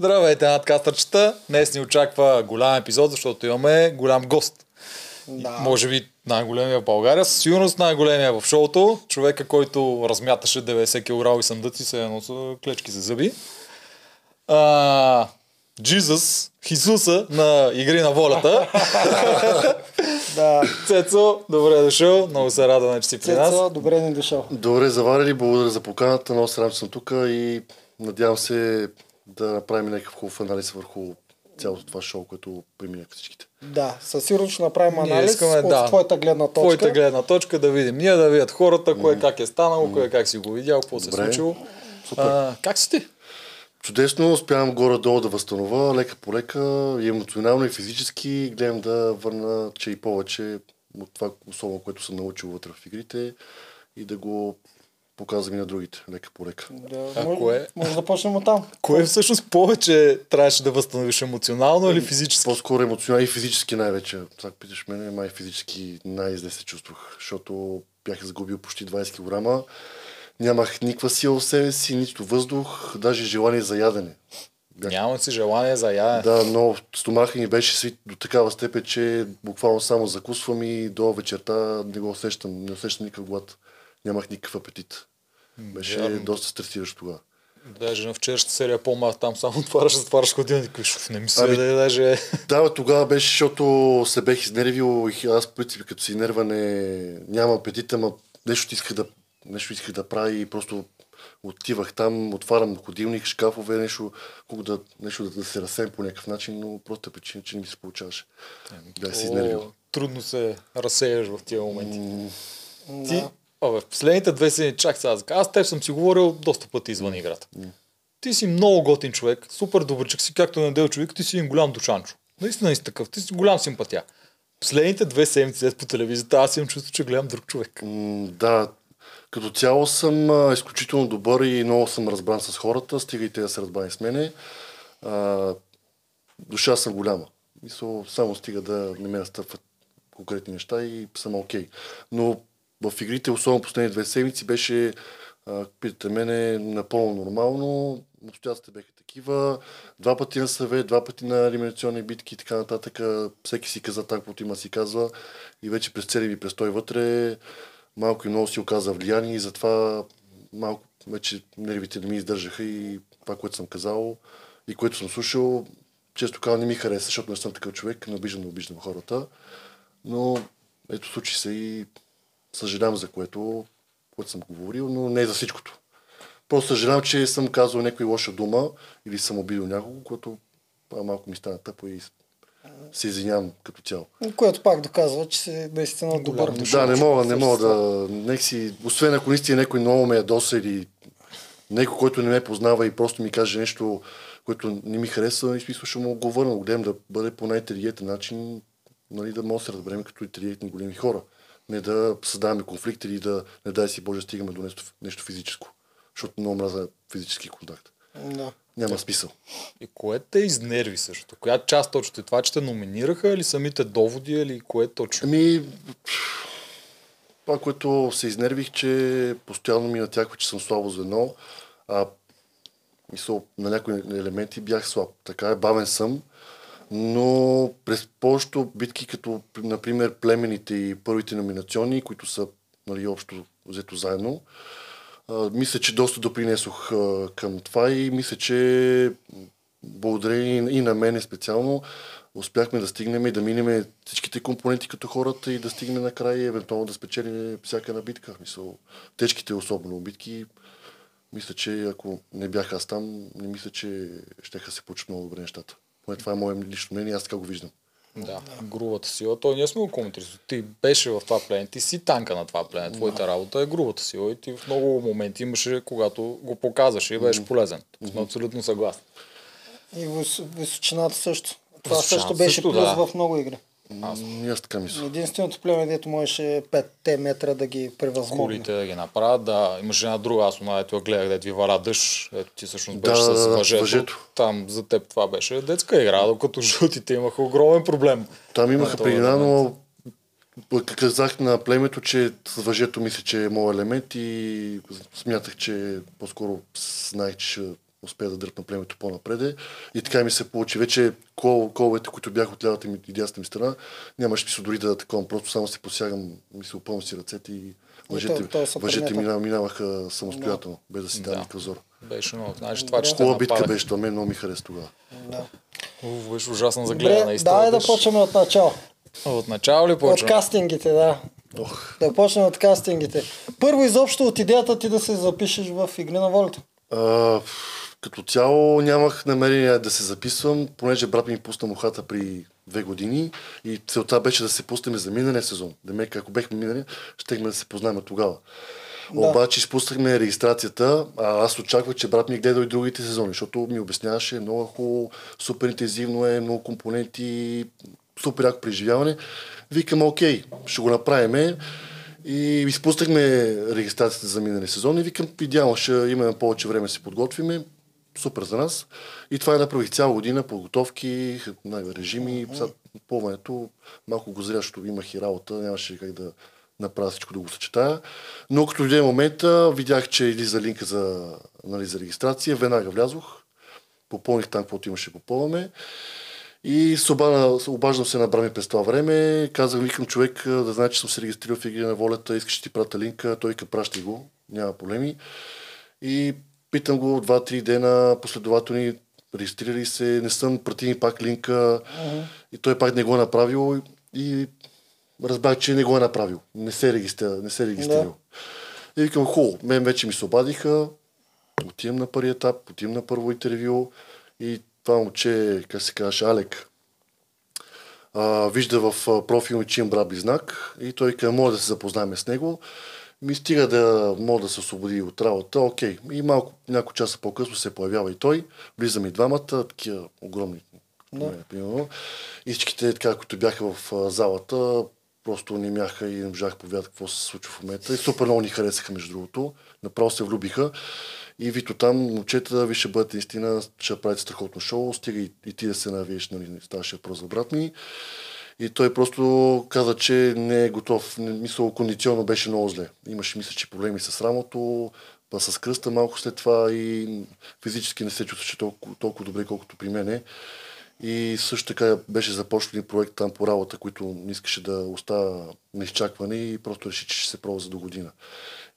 Здравейте, надкастърчета! Днес ни очаква голям епизод, защото имаме голям гост. Да. Може би най-големия в България, със сигурност най-големия в шоуто. Човека, който размяташе 90 кг и съндъци се едно с клечки за зъби. А, Джизус, Хисуса на Игри на волята. Да. Цецо, добре е дошъл. Много се радваме, че си при нас. Цецо, добре ни дошъл. Добре заварили, благодаря за поканата, много се радвам, че съм тук и надявам се да направим някакъв хубав анализ върху цялото това шоу, което преминах всичките. Да, със сигурност ще направим Ние анализ искаме, от да. твоята гледна точка. Твоята гледна точка да видим. Ние да видят хората, кое как е станало, кое как си го видял, какво се е Добре. случило. Супер. А, как си ти? Чудесно, успявам горе-долу да възстановя, лека по лека, и емоционално и физически. Гледам да върна, че и повече от това, особено, което съм научил вътре в игрите и да го показвам и на другите, лека по лека. Да, А може, кое? може да почнем от там. Кое всъщност повече трябваше да възстановиш емоционално или физически? По-скоро емоционално и физически най-вече. Сега питаш мене, май физически най-зле се чувствах, защото бях загубил почти 20 кг. Нямах никаква сила в себе си, нито въздух, даже желание за ядене. Бях Нямам си желание за ядене. Да, но стомаха ми беше свит до такава степен, че буквално само закусвам и до вечерта не го усещам. Не усещам никакъв глад. Нямах никакъв апетит. Беше Вярно. доста стресиращо тогава. Даже на вчерашната серия по там само отваряш, затваряш ходилник. Не мисля Ами- да е даже... Да, бе, тогава беше, защото се бех изнервил и аз, в принцип, като си нерване, няма апетит, ама нещо исках да, нещо исках да правя и просто отивах там, отварям ходилник, шкафове, нещо, да, нещо да, да се разсеем по някакъв начин, но просто причина, че не ми се получаваше. Бях се изнервил. О, Трудно се разсеяш в тия моменти. М, Ти, Да. Абе, в последните две седмици, чак сега, аз с теб съм си говорил доста пъти извън играта. Ти си много готин човек, супер добърчък си, както недел човек, ти си един голям душанчо. Наистина си такъв, ти си голям симпатия. Последните две седмици по телевизията, аз имам чувство, че гледам друг човек. Да, като цяло съм а, изключително добър и много съм разбран с хората, стига и те да се разбрани с мене. А, душа съм голяма. Мисъл, само стига да не ме настъпват конкретни неща и съм окей. Но в игрите, особено последните две седмици, беше, а, питате мене, напълно нормално. Обстоятелствата бяха такива. Два пъти на съвет, два пъти на елиминационни битки и така нататък. Всеки си каза так, каквото има си казва. И вече през целия ми престой вътре малко и много си оказа влияние и затова малко вече нервите не ми издържаха и това, което съм казал и което съм слушал, често казвам не ми хареса, защото не съм такъв човек, не обиждам, не обиждам хората. Но ето случи се и съжалявам за което, което съм говорил, но не за всичкото. Просто съжалявам, че съм казал някой лоша дума или съм обидил някого, което малко ми стана тъпо и се извинявам като цяло. Което пак доказва, че си наистина добър душа. Да, не мога, не мога да... Нека си, освен ако наистина някой много ме ядоса или някой, който не ме познава и просто ми каже нещо, което не ми харесва, и смисъл ще му го върна. Гледам да бъде по най-интелигентен начин, нали, да може да се разберем като интелигентни големи хора. Не да създаваме конфликт или да, не дай си Боже, стигаме до нещо, нещо физическо. Защото много мраза физически контакт. Да. Няма смисъл. И кое те изнерви също? Коя част точно? Това, че те номинираха или самите доводи, или кое точно? Ами, това, което се изнервих, че постоянно ми натяква, че съм слабо звено, а мисъл, на някои елементи бях слаб. Така е, бавен съм, но през повечето битки, като например племените и първите номинационни, които са нали, общо взето заедно, а, мисля, че доста допринесох а, към това и мисля, че благодарение и на мене специално успяхме да стигнем и да минем всичките компоненти като хората и да стигнем накрая и евентуално да спечелим всяка една битка. Мисъл, тежките особено битки, мисля, че ако не бях аз там, не мисля, че ще се получат много добре нещата. Поне това е мое лично мнение, аз така го виждам. Да, грубата сила. Той ние сме го коментирали. Ти беше в това плене, ти си танка на това плене. Твоята работа е грубата сила и ти в много моменти имаше, когато го показваше и беше полезен. Сме абсолютно съгласни. И вис, височината също. Това също беше също, плюс да. в много игри. Аз... Аз така мисля. Единственото племе, дето можеше 5 метра да ги превъзмогне. Колите да ги направят, да. Имаше една друга, аз она, ето я гледах, дето ви вара дъжд, ето ти всъщност беше да, с въжето. въжето. Там за теб това беше детска игра, докато жълтите имаха огромен проблем. Там На имаха този предина, момент. но казах на племето, че с въжето мисля, че е моят елемент и смятах, че по-скоро знаех, че успея да дръпна племето по-напреде. И така ми се получи. Вече кол, коловете, които бяха от лявата ми и дясната ми страна, нямаше мисъл дори да такова. Просто само си посягам, мисля, опълно си ръцете и въжете, то- то се въжете премета. минава, минаваха самостоятелно, без да си дам Да. никакъв зор. Беше много. Значи това, че Хубава битка беше, това мен много ми хареса тогава. Да. Уф, беше ужасно за гледане. Добре, давай да беше. почваме от начало. От начало ли От почваме? кастингите, да. Ох, Да почнем от кастингите. Първо изобщо от идеята ти да се запишеш в Игри на волята. А, като цяло нямах намерение да се записвам, понеже брат ми пусна мухата при две години и целта беше да се пуснем за миналия сезон. Демек, ако бехме минали, щехме да се познаем тогава. Да. Обаче изпуснахме регистрацията, а аз очаквах, че брат ми гледа и другите сезони, защото ми обясняваше много хубаво, супер интензивно е, много компоненти, супер яко преживяване. Викам, окей, ще го направим. И изпуснахме регистрацията за минали сезон и викам, идеално ще имаме повече време да се подготвиме. Супер за нас. И това е направих цяла година, подготовки, режими. Сега плуването малко го зря, защото имах и работа, нямаше как да направя всичко да го съчетая. Но като дойде момента, видях, че излиза линка за, нали, за регистрация, веднага влязох, попълних там, каквото имаше попълваме. И се обаждам се на Брами през това време. Казах, викам човек да знае, че съм се регистрирал в Игри на волята, искаш ти пратя линка, той ка пращай го, няма проблеми. И питам го два-три дена последователни, регистрирали се, не съм, прати ми пак линка и той пак не го е направил и разбрах, че не го е направил. Не се, регистри, не се е регистрирал. И викам, хубаво, мен вече ми се обадиха, отивам на първи етап, отивам на първо интервю и това момче, как се казваш, Алек, а, вижда в профил ми, че имам брат близнак и той каза, може да се запознаем с него. Ми стига да мога да се освободи от работа, окей. И малко, няколко часа по-късно се появява и той. Влизаме и двамата, такива огромни, мен, примерно. И всичките, така, които бяха в а, залата, просто не мяха и не можах да повядат какво се случва в момента. И супер много ни харесаха, между другото. Направо се влюбиха. И Вито там, момчета, ви ще бъдете наистина, ще правите страхотно шоу, стига и, и ти да се навиеш, нали, ставаше въпрос за брат ми. И той просто каза, че не е готов. Мисля, кондиционно беше много зле. Имаше, мисля, че проблеми с рамото, па с кръста малко след това и физически не се чувстваше толкова, толкова добре, колкото при мене. И също така беше започнал и проект там по работа, който не искаше да остава на и просто реши, че ще се пробва за до година.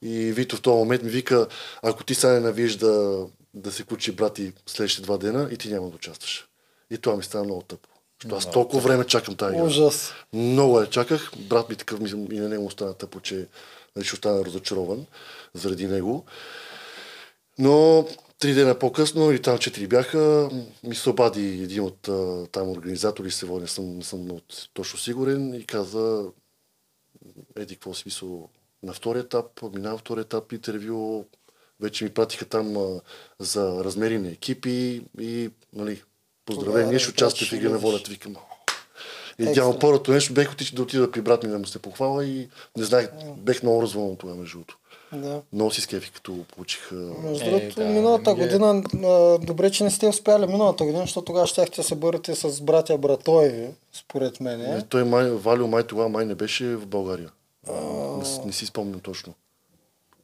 И Вито в този момент ми вика, ако ти сега не да, да се кучи брат и следващите два дена и ти няма да участваш. И това ми стана много тъпо. Защото аз толкова време чакам тази игра. Ужас. Много я чаках. Брат ми такъв и на него му стана тъпо, че нали, ще остана разочарован заради него. Но три дена по-късно, или там четири бяха, ми се обади един от а, там организатори, се не съм, не съм от, точно сигурен, и каза, еди, какво си мисъл на втори етап, минава втори етап интервю, вече ми пратиха там а, за размери на екипи и, нали, поздравление, Тогава ще участвате в Игра на волята, викам. И идеално първото нещо бех отиш да отида при брат ми да му се похвала и не знаех, бех много развълнен тогава между другото. Да. Много си скефи, като получих а, Между Е, другото, да, миналата е. година, а, добре, че не сте успяли миналата година, защото тогава щяхте да се бърете с братя Братоеви, според мен. Не, той май, Валио май тогава май не беше в България. Не, с- не си спомням точно.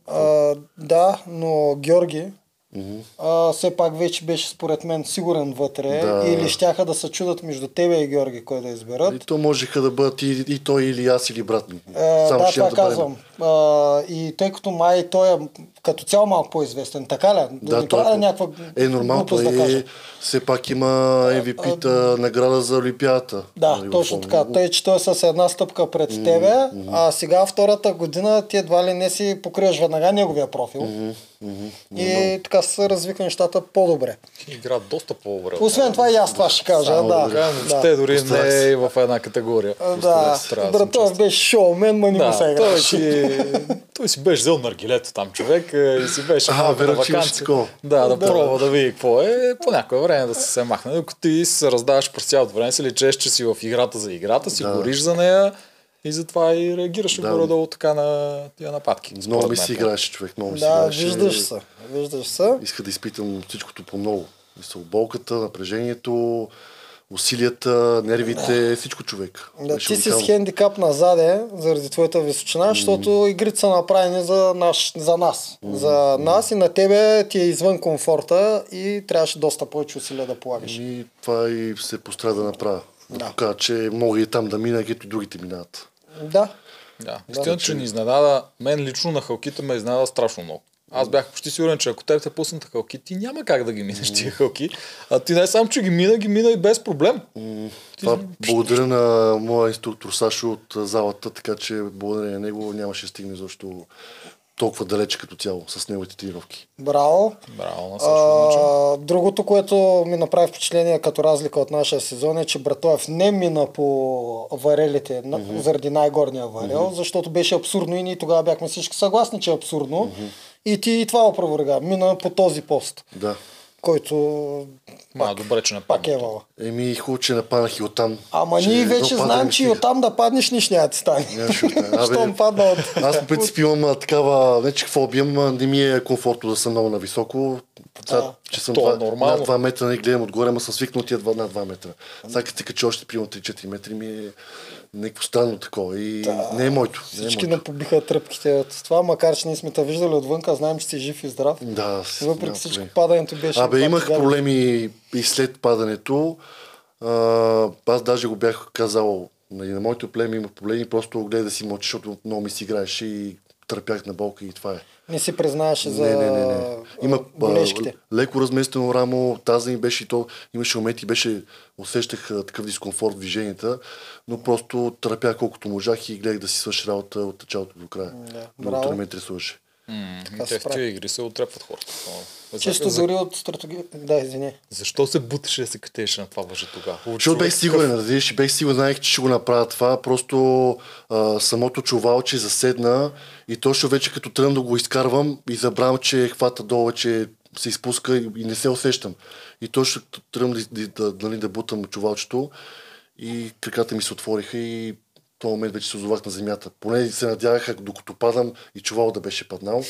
А, да, но Георги Мгм. а, все пак вече беше според мен сигурен вътре Да. или щяха да се чудат между тебе и Георги кой да изберат. И то можеха да бъдат и, и той, или аз, или брат ми. Е, да, това да казвам. А, и тъй като май той е като цяло малко по-известен, така ли? Да, не той правя някаква е нормално, той да кажа. е, все пак има MVP-та, награда за Олимпиадата. Да, Нали, точно така. Тъй, че той е с една стъпка пред тебе, а сега втората година ти едва ли не си покриваш веднага неговия профил. И така се развиха нещата по-добре. Игра доста по-добре. Освен това и аз това ще кажа. Само да, да да. въобще дори Постарах не е в една категория. Да, да съм Братов беше шоумен, ма не му се Да, той играше. си, той си беше взел наргилето там човек е, и си беше А, малко на вакансия. Да, да, Да. пробва да види какво е, по някое време да се, се махне. Докато ти се раздаваш през цялото време, си лечеш, че си в играта за играта, си Да. гориш за нея и затова и реагираш Да. горе-долу така на тия нападки. Много ми си играеше човек, много ми си Да, играеше. виждаш се. Виждаш се. Иска да изпитам всичкото по-много. Мисъл, болката, напрежението, усилията, нервите, всичко човек. Да, Беше ти си с уникално. хендикап назаде, заради твоята височина, защото игрите са направени за, наш, за нас. За нас и на тебе ти е извън комфорта и трябваше доста повече усилия да полагаш. И това и се постара да направя. Да. Да. покажа, че мога и там да мина, където и другите минават. Да. Да, истина, че ни изненада, мен лично на халките ме изненада страшно много. Аз бях почти сигурен, че ако теб те пуснат халки, ти няма как да ги минеш тия халки. А ти не само, че ги мина, ги мина и без проблем. Това благодаря на моя инструктор Сашо от залата, така че благодарение на него нямаше да стигне защо толкова далече като цяло с неговите тренировки. Браво. Браво на Сашо. А, другото, което ми направи впечатление като разлика от нашия сезон е, че Братоев не мина по варелите на, заради най-горния варел, защото беше абсурдно и ние тогава бяхме всички съгласни, че е абсурдно. И ти и това опроверга. Мина по този пост, Да. който Ма, добре, че пак е нападна. вала. Еми, хубаво, че нападнах и оттам. Ама ние вече знаем, ми че и оттам да паднеш, нищо няма да ти стане. Щом падна от... Аз по принцип имам такава, не че фобия, не ми е комфортно да съм много нависоко. Сега, Да. че съм То е два, нормално. над 2 метра, не гледам отгоре, ама съм свикнал тия два, над 2 метра. Сега като се кача още примерно 3-4 метри ми е някакво странно такова и не е моето. Не е Всички моето. напобиха тръпките от това, макар че ние сме те виждали отвънка, знаем, че си жив и здрав. Да, с- Въпреки всичко, падането беше... Абе, имах гадно. проблеми и след падането. А, аз даже го бях казал нали, на моето племе имах проблеми, просто гледай да си мълчи, защото много ми си играеше и търпях на болка и това е. Не си признаеше за Не, не, не, не. Има а, болешките. леко разместено рамо, тази ми беше и то, имаше моменти, беше, усещах такъв дискомфорт в движенията, но просто търпях колкото можах и гледах да си свърши работа от началото до края. Да, браво. не ме интересуваше. М, Така се Те в прави. тия игри се отрепват хората. Чисто за- дори от стратегия... Да, извини. Защо се бутеше да се катеше на това въже тогава? Защото бех сигурен, разбираш, и бех сигурен, знаех, че ще го направя това. Просто а, самото чувалче заседна и точно вече като тръгна да го изкарвам и забравям, че хвата долу, че се изпуска и, и не се усещам. И точно тръгвам да, да, да, нали, да бутам чувалчето и краката ми се отвориха и този момент вече се озовах на земята. Поне се надявах, докато падам и чувал да беше паднал.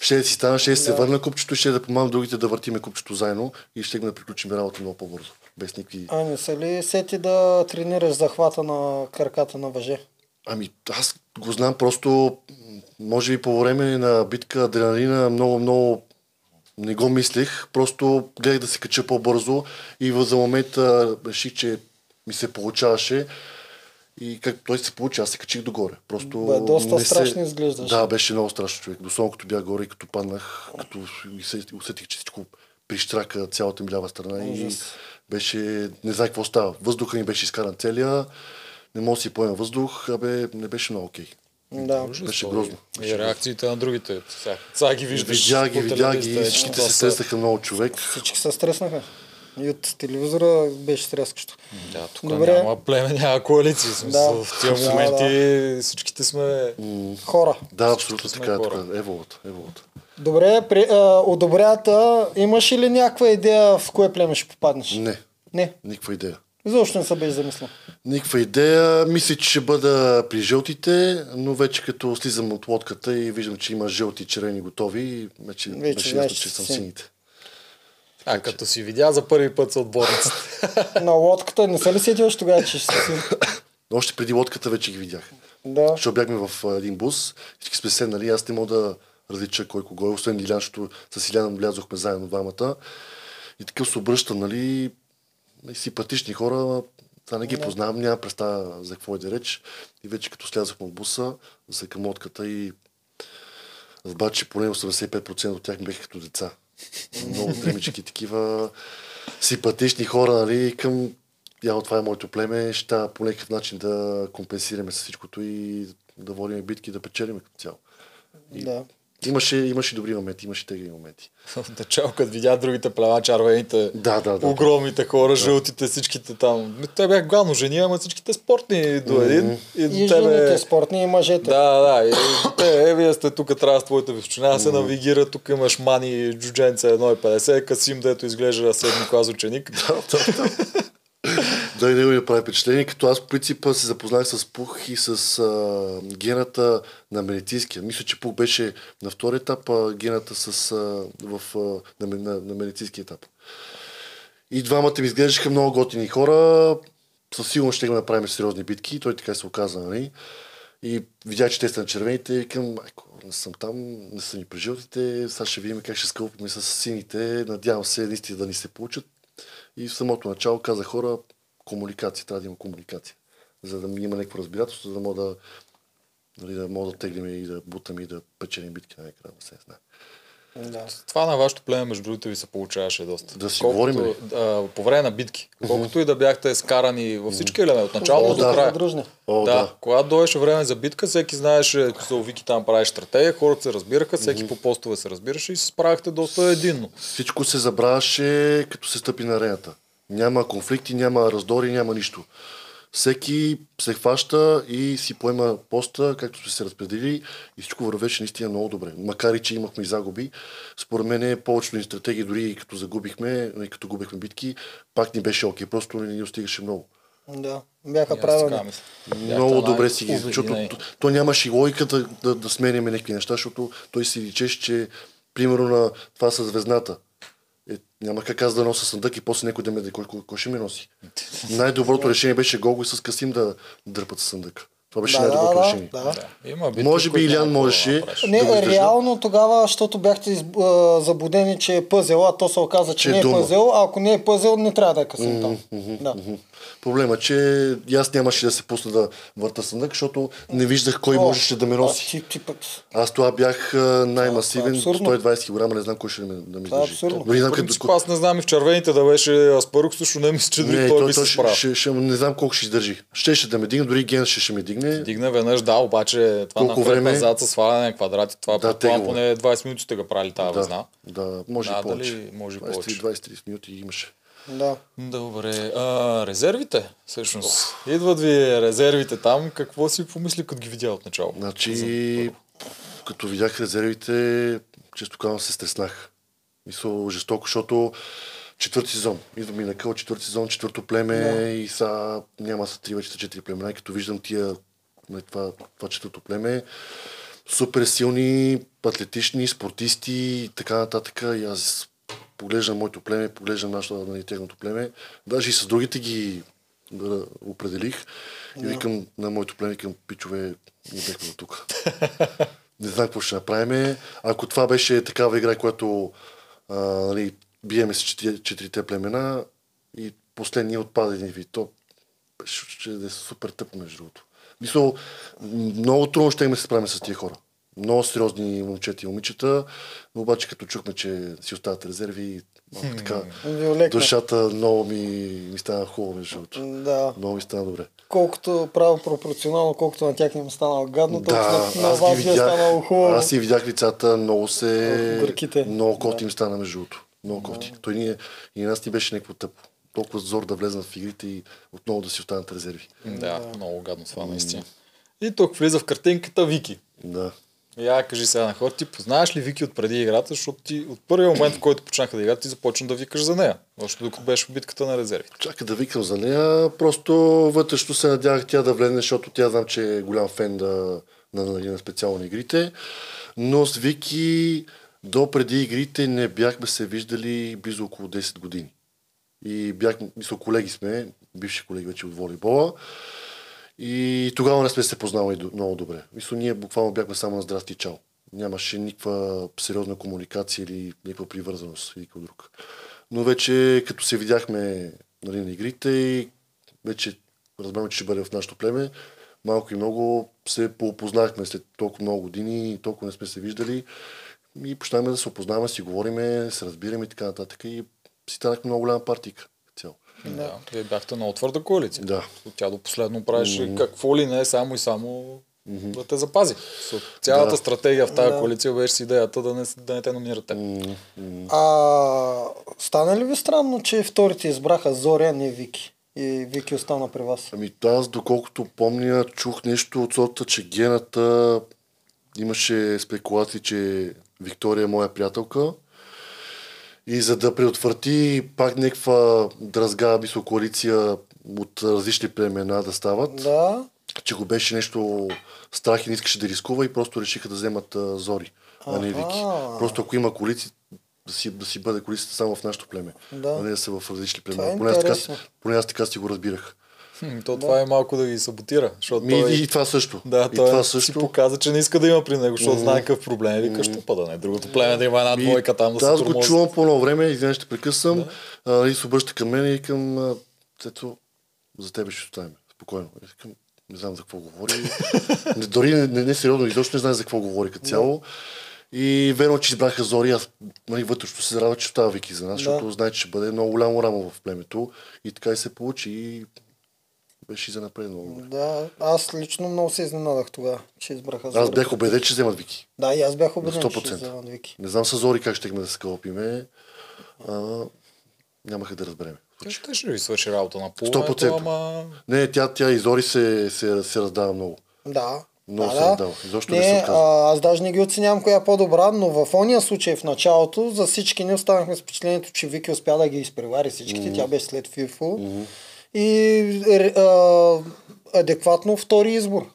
Ще да си стана, ще да се върна купчето, ще да помагам другите да въртиме купчето заедно и ще да приключим работа много по-бързо. Без никакви А не са ли сети да тренираш захвата на краката на въже? Ами аз го знам просто, може би по време на битка адреналина много, много не го мислех, просто гледах да се кача по-бързо и за момента реших, че ми се получаваше и как той се получи, аз се качих догоре. Просто Бе, доста не страшно изглеждаш. Да, беше много страшно човек. Дословно като бях горе и като паднах, като и се- усетих, че всичко прищрака цялата ми лява страна и Ужас. беше, не знае какво става. Въздуха ми беше изкаран целия, не мога да си поема въздух, абе не беше много окей. Да. Беше грозно. И реакциите на другите. Сега, ги виждаш. Видях ги, телевизията, ги, всичките се стреснаха много човек. Всички се стреснаха. И от телевизора беше стрескащо. Да, тук Добре. няма племе, няма коалиции. В Смисъл, Да. В тези Да, моменти всичките сме... Хора. Да, абсолютно така, е. Еволата, еволата. Добре, при, а, одобрята, имаш ли някаква идея в кое племе ще попаднеш? Не, Не. никаква идея. Защо не се беше замислил? Никаква идея. Мисля, че ще бъда при жълтите, но вече като слизам от лодката и виждам, че има жълти и червени готови, вече, Вече беше знаеш, ясно, че съм си. сините. А, като си видя за първи път са отборниците. На лодката не се ли сетил тогава, че ще си? Но още преди лодката вече ги видях. Да. Защото бяхме в един бус, всички сме седнали, аз не мога да различа кой кого е, освен Илян, защото с Илян влязохме заедно двамата. И такъв се обръщам, нали, и симпатични хора, това не ги познавам, няма представа за какво е да реч. И вече като слязохме от буса, за към лодката и разбрах, че поне 85% от тях бяха като деца. Много дремички такива симпатични хора, нали, и към явно това е моето племе, ще по някакъв начин да компенсираме с всичкото и да водим битки, да печелим като цяло. Да. Имаше, имаше добри моменти, имаше тегли моменти. В начало, като видя другите плема, червените, Да, да, да. огромните хора, жълтите, всичките там. Те бяха главно жени, ама всичките спортни до един. И, до И тебе... жените спортни, и мъжете. Да, да. И те, е, вие сте тук, трябва с твоята височина, се навигира, тук имаш мани, джудженца 1,50, Касим, дето изглежда седми клас ученик. Да, и него ми прави впечатление, като аз по принцип се запознах с Пух и с а, гената на медицинския. Мисля, че Пух беше на втори етап, а гената с, а, в, а, на, на, на медицински етап. И двамата ми изглеждаха много готини хора. Със сигурност ще го направим сериозни битки. Той така се оказа, нали? И видя, че те са на червените и викам, майко, не съм там, не съм и при жълтите, сега ще видим как ще скълпим с сините, надявам се наистина да ни се получат. И в самото начало каза хора, комуникация, трябва да има комуникация, за да има някакво разбирателство, за да мога да, нали, да, мога да теглим и да бутаме и да печелим битки на екрана, се знае. Да. Това на вашето племе, между другото, ви се получаваше доста. Да си Колкото, говорим ли? а, по време на битки. Колкото и да бяхте скарани във всички елементи, от началото до да. края. О, да, да. когато дойдеше време за битка, всеки знаеше, че Вики там прави стратегия, хората се разбираха, всеки по постове се разбираше и се справяхте доста единно. Всичко се забравяше, като се стъпи на арената. Няма конфликти, няма раздори, няма нищо. Всеки се хваща и си поема поста, както сме се разпределили и всичко вървеше наистина много добре. Макар и, че имахме и загуби, според мен повечето ни стратегии, дори и като загубихме, и като губихме битки, пак ни беше окей, просто не ни достигаше много. Да. Бяха правилни. Много добре си ги, защото то, то нямаше и логика да, да, да сменяме някакви неща, защото той си личеше, че примерно на това с звездната. Е, няма как аз да нося съндък и после някой да ме да кой, кой, кой ще ме носи. Най-доброто решение беше Гого и с Касим да дърпат съндък. Това беше Да, най-доброто да, решение. да. Да. Има битки, Може би Илян можеше. Не, Да реално тогава, защото бяхте из, а, заблудени, че е пъзел, а то се оказа, че Че е не е дума. пъзел, а ако не е пъзел, не трябва да е късен там. Да. Мгм. Проблема, че и аз нямаше да се пусна да върта съндък, защото не виждах кой О, можеше да ме а, носи. Ти, ти пък... Аз това бях а, най-масивен, Това е абсурдно. 120 кг, не знам кой ще ме, да ми Това е. Дори не знам принцип, аз не знам и в червените да беше Аспарук, също не мисля, че дори Не, той той, би той се ще, справил. ще, ще, не знам колко ще издържи. Ще, ще да ме дигне, дори Ген ще, ще ме дигне. Дигна веднъж, да, обаче това Колко напред време? назад с сваляне на квадрати, това Да, предполагам тегло. поне 20 минути сте го правили тази Да, везна. да, може Да, и повече. дали може и 20, повече. 20-30 минути имаше. Да. Добре. А, резервите, всъщност. Идват ви резервите там. Какво си помисли, като ги видя от начало? Значи, като видях резервите, често казвам се стреснах. Мисля, жестоко, защото четвърти сезон. Идва ми на къл четвърти сезон, четвърто племе Да. и сега няма са три, вече са четири племена. И като виждам тия, това, това четвърто племе, супер силни, атлетични, спортисти и така нататък. И аз поглеждам моето племе, поглеждам нашето, нали, техното племе. Даже и с другите ги да, определих. И викам на моето племе, към пичове, не бехме до тук. не знам какво ще направим. Ако това беше такава игра, която а, нали, биеме с четири- четирите племена и последния отпада един вид, то ще да е супер тъпо между другото. Мисля, много трудно ще им се справим с тия хора. Много сериозни момчета и момичета, но обаче като чухме, че си остават резерви, малко така, олекна. душата много ми, ми стана хубаво между другото. Да. Много ми стана добре. Колкото право пропорционално, колкото на тях им е станало гадно, толкова Да, на, на аз вас ви е станало хубаво. аз си видях лицата, много се... Горките. Много кофти им стана между другото. Много кофти. Той ние, и на нас ни беше някакво тъпо. Толкова зор да влезнат в игрите и отново да си останат резерви. Да, много гадно това наистина. И тук влиза в картинката Вики. Да. Я кажи сега на хората, ти познаваш ли Вики от преди играта, защото ти от първия момент, в който почнаха да играят, ти започна да викаш за нея. Още докато беше в битката на резервите. Чака да викам за нея, просто вътрешно се надявах тя да влезе, защото тя знам, че е голям фен да, на, на, на специално игрите. Но с Вики до преди игрите не бяхме се виждали близо около 10 години. И бяхме, мисля, колеги сме, бивши колеги вече от волейбола. И тогава не сме се познавали много добре. Мисля, ние буквално бяхме само на здрасти чао. Нямаше никаква сериозна комуникация или никаква привързаност или никой друг. Но вече като се видяхме нали, на игрите и вече разбрахме, че ще бъде в нашото племе, малко и много се поопознахме след толкова много години и толкова не сме се виждали. И почнахме да се опознаваме, си говориме, се разбираме и така нататък. И си станахме много голяма партийка. Да. Вие бяхте много твърда коалиция. Да. Тя до последно правеше какво ли не, само и само да те запази. Цялата Да. стратегия в тази Да. коалиция беше с идеята да не, да не те номинират теб. М. А стана ли ви странно, че вторите избраха Зоря, а не Вики? И Вики остана при вас. Ами аз, доколкото помня, чух нещо от сорта, че гената имаше спекулации, че Виктория е моя приятелка. И за да предотврати пак някаква дразга, мисля, коалиция от различни племена да стават, Да. че го беше нещо страх и не искаше да рискува и просто решиха да вземат а, Зори, а не. Вики. Просто ако има коалиция, да си, да си бъде колицата само в нашото племе. Да. А не да са в различни Това племена. е Поне аз, така, поне аз така си го разбирах. Хм, То това е малко да ги саботира, защото Ми, той... И това също. Да, и той това си също. показа, че не иска да има при него, защото знае какъв проблем е. Вика, що па да не. Другото племе да има една двойка там да се Аз го чувам по едно време, извинявай, ще прекъсвам. Да. и се обръща към мен и към а, Цецо, за тебе ще оставим. Спокойно. И Викам, не знам за какво говори. дори не, не, не сериозно, изобщо не знае за какво говори като цяло. И верно, че избраха Зори, аз нали, вътрешно се зарадвах, че става Вики за нас, Да. защото знае, че ще бъде много голямо рамо в племето. И така и се получи. И беше и за напред много добре. Да, аз лично много се изненадах тогава, че избраха Аз бях убеден, че вземат Вики. Да, и аз бях убеден, че 100%. ще вземат Вики. Не знам с Зори как ще да се скалопиме. А, нямаха да разбереме. Тя ще, ще ви свърши работа на половето, 100%. ама... Не, тя, тя и Зори се, се, се раздава много. Да. Много да, се да. раздава. Изобщо не се не, отказва. а, аз даже не ги оценявам коя е по-добра, но в ония случай в началото за всички ни останахме с впечатлението, че Вики успя да ги изпревари всичките. Тя беше след ФИФО. И е, а, адекватно втори избор.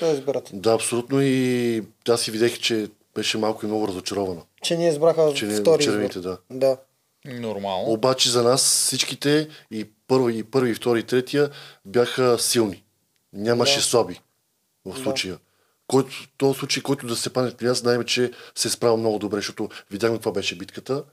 Да изберат. Да, абсолютно и аз си видях, че беше малко и много разочарована. Че ни избраха Че не втори червените, избор. да. Да. Нормално. Обаче за нас всичките и първи, и първи, и втори, и третия бяха силни. Нямаше Да. слаби в случая. Който, в този случай, който да се пане при нас, знаем, че се справя много добре, защото видяхме каква беше битката.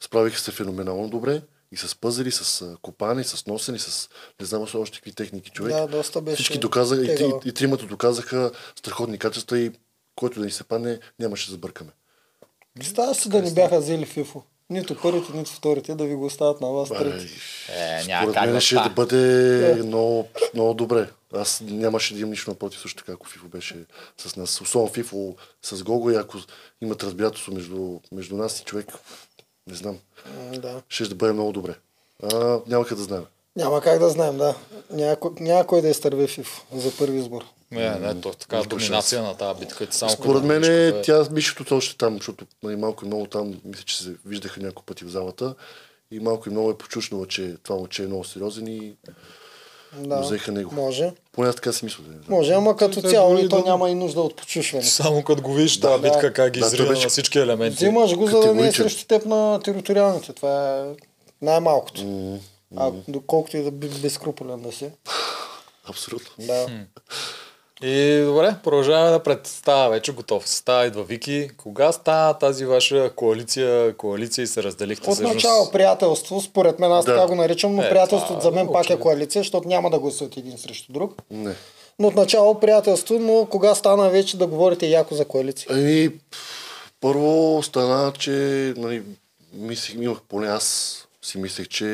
Справиха се феноменално добре. И с пъзели, с а, копане, с носене, с не знам още какви техники човек. Да, доста беше Всички доказаха, и, и, и тримата доказаха страхотни качества и който да ни се падне, нямаше да забъркаме. Представя си да ни бяха взели ФИФО. Нито първите, нито вторите, да ви го оставят на вас трети. Е, Според мен ще да бъде много, много добре. Аз нямаше да имам нищо напротив също така, ако Фифо беше с нас. Особено Фифо с Гого и ако имат разбирателство между, между нас и човек, не знам, Да. ще да бъде много добре. А, нямаха да знаем. Няма как да знаем, да. Няма, ко- няма кой да изтърве ФИФО за първи избор. Не, не, то е така доминация на тази битка. Ти само Според мен е- тя мишето още там, защото нали, малко и много там, мисля, че се виждаха няколко пъти в залата. И малко и много е почушнало, че това момче е много сериозен и Да. взеха него. Може. Поне така си мисля. Да знам. Може, ама като Той цяло и то да- няма и нужда от почушване. Само като го видиш тази Да, битка, как ги Да, беше- на всички елементи. Взимаш го, за да не е срещу теб на териториалните. Това е най-малкото. А доколкото и да би безкруполен да си. Абсолютно. Да. И добре, продължаваме напред. Става вече готов. Става идва Вики. Кога става тази ваша коалиция, коалиция и се разделихте От начало приятелство, според мен аз Да. така го наричам, но Е, приятелството за мен пак е коалиция, защото няма да гласуват един срещу друг. Не. Но от начало приятелство, но кога стана вече да говорите яко за коалиция? Ами, първо стана, че нали, мислех, имах, поне аз си мислех, че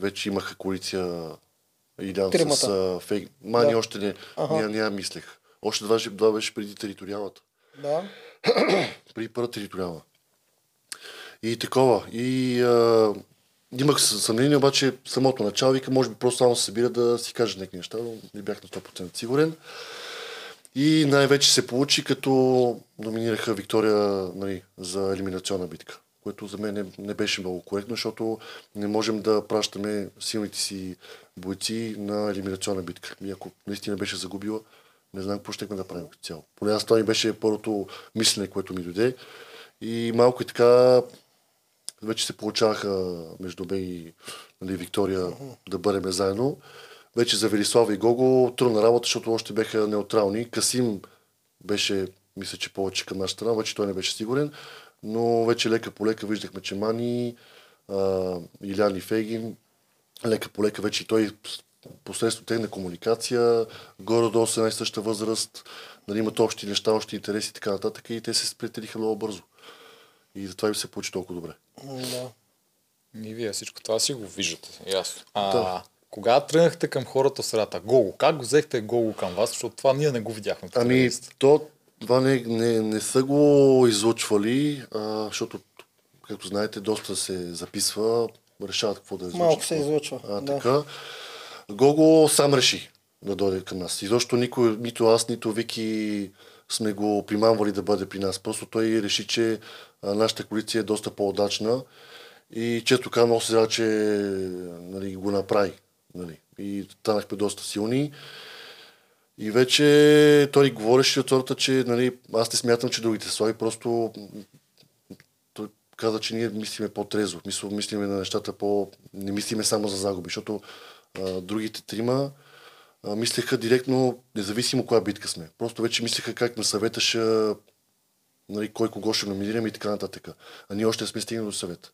вече имаха коалиция Илян с Тримата. а, фейк. Мани Да. още не, Ага. не я мислех. Още два, два беше преди териториалната. Да. Преди първа териториална. И такова. И а, имах съ- съмнение, обаче самото начало вика, може би просто само се събира да си кажа някакви неща, но не бях на 100% сигурен. И най-вече се получи, като номинираха Виктория нали, за елиминационна битка, което за мен не, не беше много коректно, защото не можем да пращаме силните си бойци на елиминационна битка. И ако наистина беше загубила, не знам какво щехме да правим като цяло. Поне аз това ми беше първото мислене, което ми дойде. И малко и така вече се получаваха между мен и нали, Виктория да бъдем заедно. Вече за Велислава и Гого трудна работа, защото още беха неутрални. Касим беше, мисля, че повече към нашата страна, вече той не беше сигурен, но вече лека по лека виждахме, че Мани, а, Илян и Фейгин, лека по лека вече той посредством техна комуникация, горе-долу са една и съща възраст, нали, имат общи неща, общи интереси и така нататък и те се сприятелиха много бързо. И затова им се получи толкова добре. Да. И вие всичко това си го виждате. Ясно. А, Да. Кога тръгнахте към хората в средата? Гого. Как го взехте Гого към вас? Защото това ние не го видяхме. Ами, то, това не, не, не са го излучвали, а, защото, както знаете, доста се записва, решават какво да излучат. Малко се излъчва. А, да. така. Гого сам реши да дойде към нас. И защо никой, нито аз, нито Вики сме го примамвали да бъде при нас. Просто той реши, че нашата коалиция е доста по-удачна и често много се че нали, го направи. Нали. И станахме доста силни. И вече той говореше от сорта, че нали, аз не смятам, че другите са слаби, просто каза, че ние мислиме по-трезво, мислиме на нещата по... Не мислиме само за загуби, защото а, другите трима а, мислеха директно, независимо коя битка сме. Просто вече мислеха как на съвета ще нали, кой кого ще номинираме и така нататък. А ние още сме стигнали до съвет.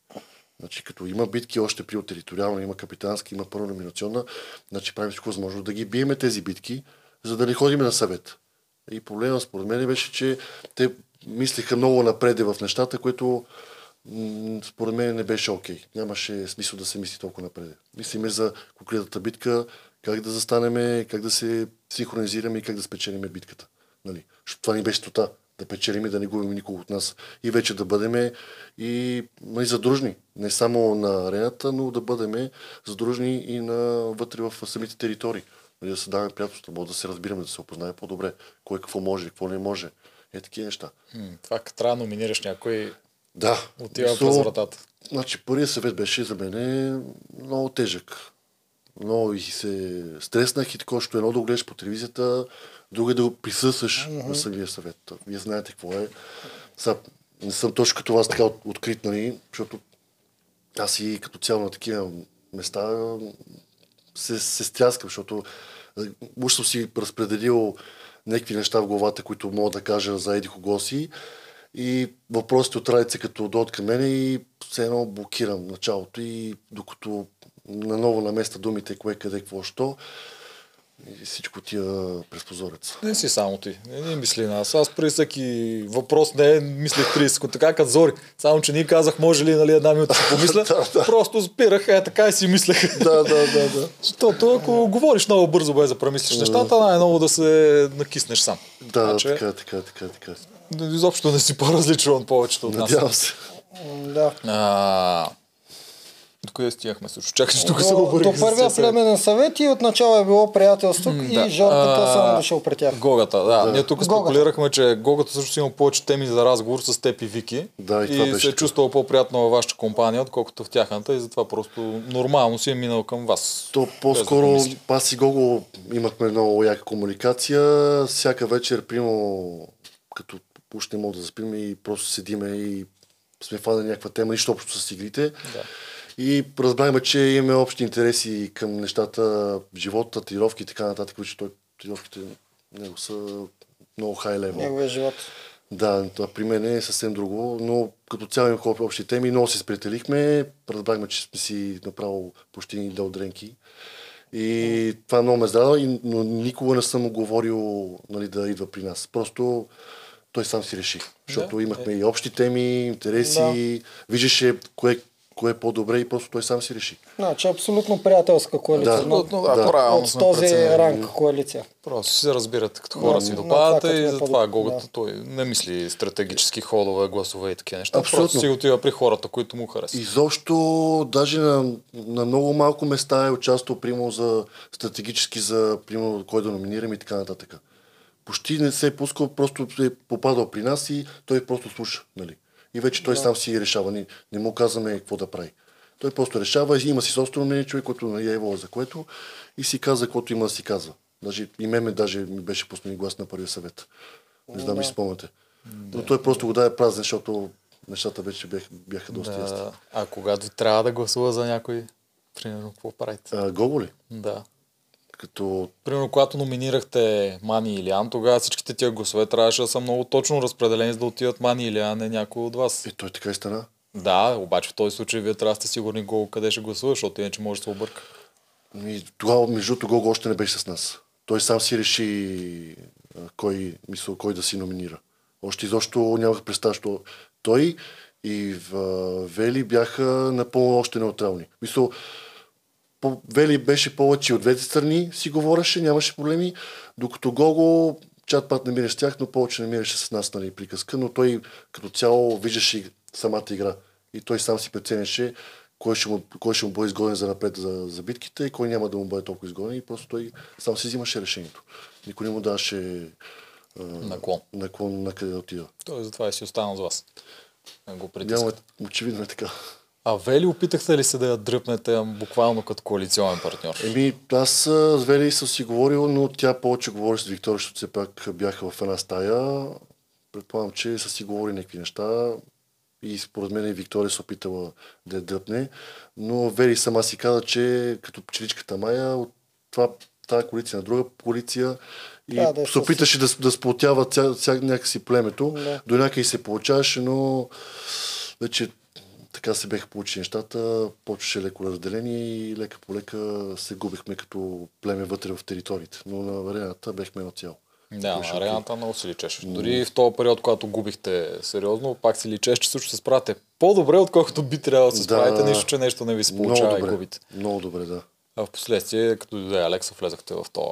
Значи, като има битки още при териториална, има капитански, има първо номинационна, значи правим всичко възможно да ги биеме тези битки, за да не ходим на съвет. И проблема според мен беше, че те мислиха много напреде в нещата, което според мен не беше окей. Okay. Нямаше смисъл да се мисли толкова напреде. Мислиме за конкретната битка, как да застанеме, как да се синхронизираме и как да спечелиме битката. Нали? Защото това ни беше тота да печелим и да не губим никого от нас. И вече да бъдем и нали, задружни. Не само на арената, но да бъдем задружни и на, вътре в самите територии. Нали, да се даваме приятелство, да се разбираме, да се опознае по-добре. Кой какво може, какво не може. Е такива неща. М, Това трябва да номинираш някой, Да. отива през вратата. Значи първият съвет беше за мен много тежък. Много и се стреснах и такова, що едно да го гледаш по телевизията, друго е да го присъстваш mm-hmm. на самия съвет. Вие знаете какво е. Сега, не съм точно като вас така от- открит, нали, защото аз и като цяло на такива места се, се стряскам, защото уж съм си разпределил някакви неща в главата, които мога да кажа за еди кого си. И въпросите от радица като дойдат към мене и все едно блокирам началото и докато наново наместа думите кое, къде, какво, що и всичко тия през прозореца. Не си само ти. Не, не мисли на аз. Аз при всеки въпрос не мислех 30 секунди. Така като Зори. Само, че ние казах, може ли нали, една минута си помисля. Да, да. Просто спирах, е така и си мислех. Да, да, да, да. Защото ако говориш много бързо, без да премислиш нещата, най-много да се накиснеш сам. Да, Значи, така, така, така, така. Изобщо не си по-различен от повечето от нас. Надявам се. Да. А, до къде стигнахме също? Чакай, че тук се обърих. до първия племенен съвет и отначало е било приятелство М, и да. Жорката А, само дошъл при тях. Гогата, да. Да. Ние тук Гогата. спекулирахме, че Гогата също има повече теми за разговор с теб и Вики. Да, и това беше се е така. чувствал по-приятно във вашата компания, отколкото в тяхната и затова просто нормално си е минал към вас. То да по-скоро помисли. аз и Гого имахме много яка комуникация. Всяка вечер, прямо като още не мога да заспим и просто седиме и сме фанали някаква тема, нищо общо с игрите. Да. И разбрахме, че имаме общи интереси към нещата, живота, тренировки и така нататък, which той тренировките него са много хай левел. Неговия живот. Да, това при мен е съвсем друго, но като цяло имахме общи теми, много се сприятелихме, разбрахме, че сме си направо почти ни дренки. И това много ме здрадва, и- но никога не съм говорил нали, да идва при нас. Просто той сам си реши. Защото Да, имахме и общи теми, интереси, виждаше кое, кое е по-добре и просто той сам си реши. Значи абсолютно приятелска коалиция. Да. но Абсолютно, да, Да. правилно от този преценили. ранг коалиция. Просто си се разбират като хора Да, си на до това, парата като и е затова по- Гогата да. той не мисли стратегически ходове, гласове и такива неща. Абсолютно. Просто си отива при хората, които му харесват. Изобщо, даже на, на много малко места е участвал, примерно, за стратегически, за, примерно, кой да номинираме и така нататък. Почти не се е пускал, просто е попадал при нас и той просто слуша, нали. И вече той сам си решава, не, не му казваме какво да прави. Той просто решава има си собствено мнение, човек, който е за което и си каза каквото има да си казва. Даже, и меме даже ми беше пуснал глас на първия съвет. Не знам ли си спомняте. Но той просто го даде празен, защото нещата вече бяха, бяха доста ясни. Да. А когато трябва да гласува за някой, примерно, какво правите? А, Гого ли? Да. Като Примерно, когато номинирахте Мани или Ан, тогава всичките тия гласове трябваше да са много точно разпределени, за да отидат Мани или Ан, не някой от вас. е, той така и стана. Да, обаче в този случай вие трябва да сте сигурни Гого къде ще гласува, защото иначе може да се обърка. И тогава, между другото, Гого още не беше с нас. Той сам си реши кой, мисъл, кой да си номинира. Още изобщо нямах представа, що той и в, Вели бяха напълно още неутрални. Мисъл, по, Вели беше повече от двете страни, си говореше, нямаше проблеми, докато Гого чат пат намираше с тях, но повече намираше с нас, нали, приказка, но той като цяло виждаше самата игра и той сам си преценяше кой ще му, кой ще му бъде изгоден за напред за, за битките и кой няма да му бъде толкова изгоден и просто той сам си взимаше решението. Никой не му даваше Наклон. наклон на къде да отида. Той затова и си останал с вас. Го. Няма, очевидно е така. А Вели опитахте ли се да я дръпнете буквално като коалиционен партньор? Еми, аз с Вели съм си говорил, но тя повече говори с Виктория, защото все пак бяха в една стая. Предполагам, че са си говорили някакви неща И според мен и Виктория се опитала да я дръпне. Но Вери сама си каза, че като пчеличката Майя, от това, тази коалиция на друга коалиция и Да, да е се опиташе да, да сплотява ця, ця, някакси племето. Да. До някъде се получаваше, но вече така се беха получили нещата, почваше леко разделение и лека по лека се губихме като племе вътре в териториите. Но на арената бехме едно цяло. Да, окей. арената много се личеше. Дори в този период, когато губихте сериозно, пак се личеше, че също се справяте по-добре, отколкото би трябвало да се Да. справите, нищо, че нещо не ви се Много получава и добре. губите. Много добре, да. А в последствие, като дойде Алекса, влезахте в този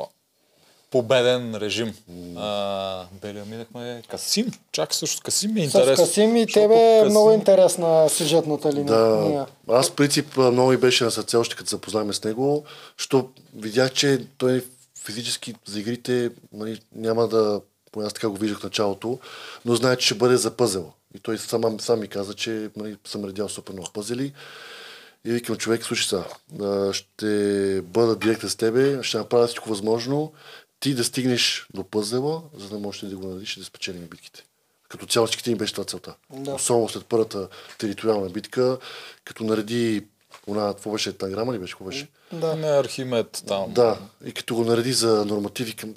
победен режим. А, Белия минахме Касим. Чак също с Касим е С интересно. Касим и защото тебе е Касим- много интересна сюжетната линия. Да, аз в принцип много ми беше на сърце още като се запознахме с него, що видях, че той физически за игрите нали, няма да, поне аз така го виждах в началото, но знае, че ще бъде за пъзел. И той сам, сам ми каза, че нали, съм редял супер много пъзели. И викам, човек, слушай сега, ще бъда директен с тебе, ще направя всичко възможно, ти да стигнеш до пъзела, за да можеш да го наредиш и да спечелим битките. Като цяло всичките ни беше това целта. Да. Особено след първата териториална битка, като нареди она, какво беше, танграма ли беше, какво беше? Да. Не, Архимед там. Да, и като го нареди за нормативи към...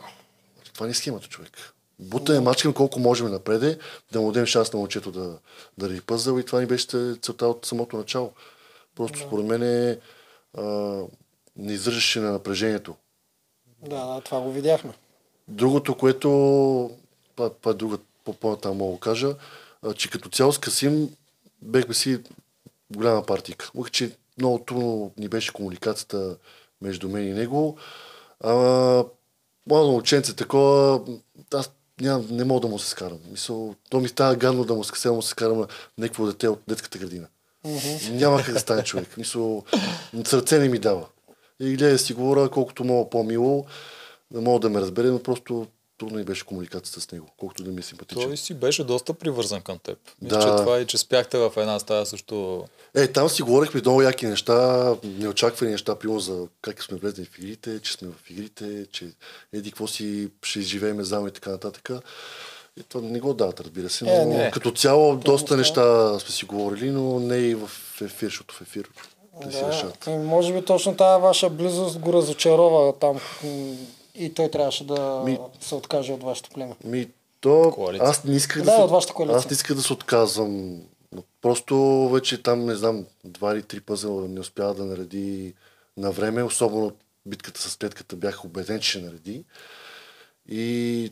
Това не е схемата, човек. Бута е мачкам колко можем напреде, да му дадем шанс на момчето да, да реди пъзъл и това ни беше целта от самото начало. Просто според мен е, а, не издържаше на напрежението. Да, да, това го видяхме. Другото, което е друга по-натам мога да кажа, че като цяло с Касим бехме си голяма партийка. Мога, че много трудно ни беше комуникацията между мен и него. А, младо момченце такова, аз нямам, не мога да му се скарам. Мисъл, то ми става гадно да му се, му се скарам на някакво дете от детската градина. Няма как да стане човек. Мисъл, сърце не ми дава. И гледа да си говоря колкото мога по-мило, да мога да ме разбере, но просто трудно и беше комуникацията с него, колкото да ми е симпатичен. Той си беше доста привързан към теб. Мисля, Да. че това и че спяхте в една стая също. Е, там си говорихме много яки неща, неочаквани неща, примерно за как сме влезли в игрите, че сме в игрите, че еди какво си ще изживееме заедно и така нататък. И това не го дават, разбира се, но Е, не. като цяло доста неща сме си говорили, но не и в ефир, защото в ефир Да. решат. И може би точно тази ваша близост го разочарова там. И той трябваше да Ми- се откаже от вашето племе. Ми, то, Коалиция. аз не исках Да, да, от вашата коалиция. аз не исках да се отказвам. Просто вече там, не знам, два или три пъзела не успя да нареди на време, особено битката с клетката бях убеден, че ще нареди. И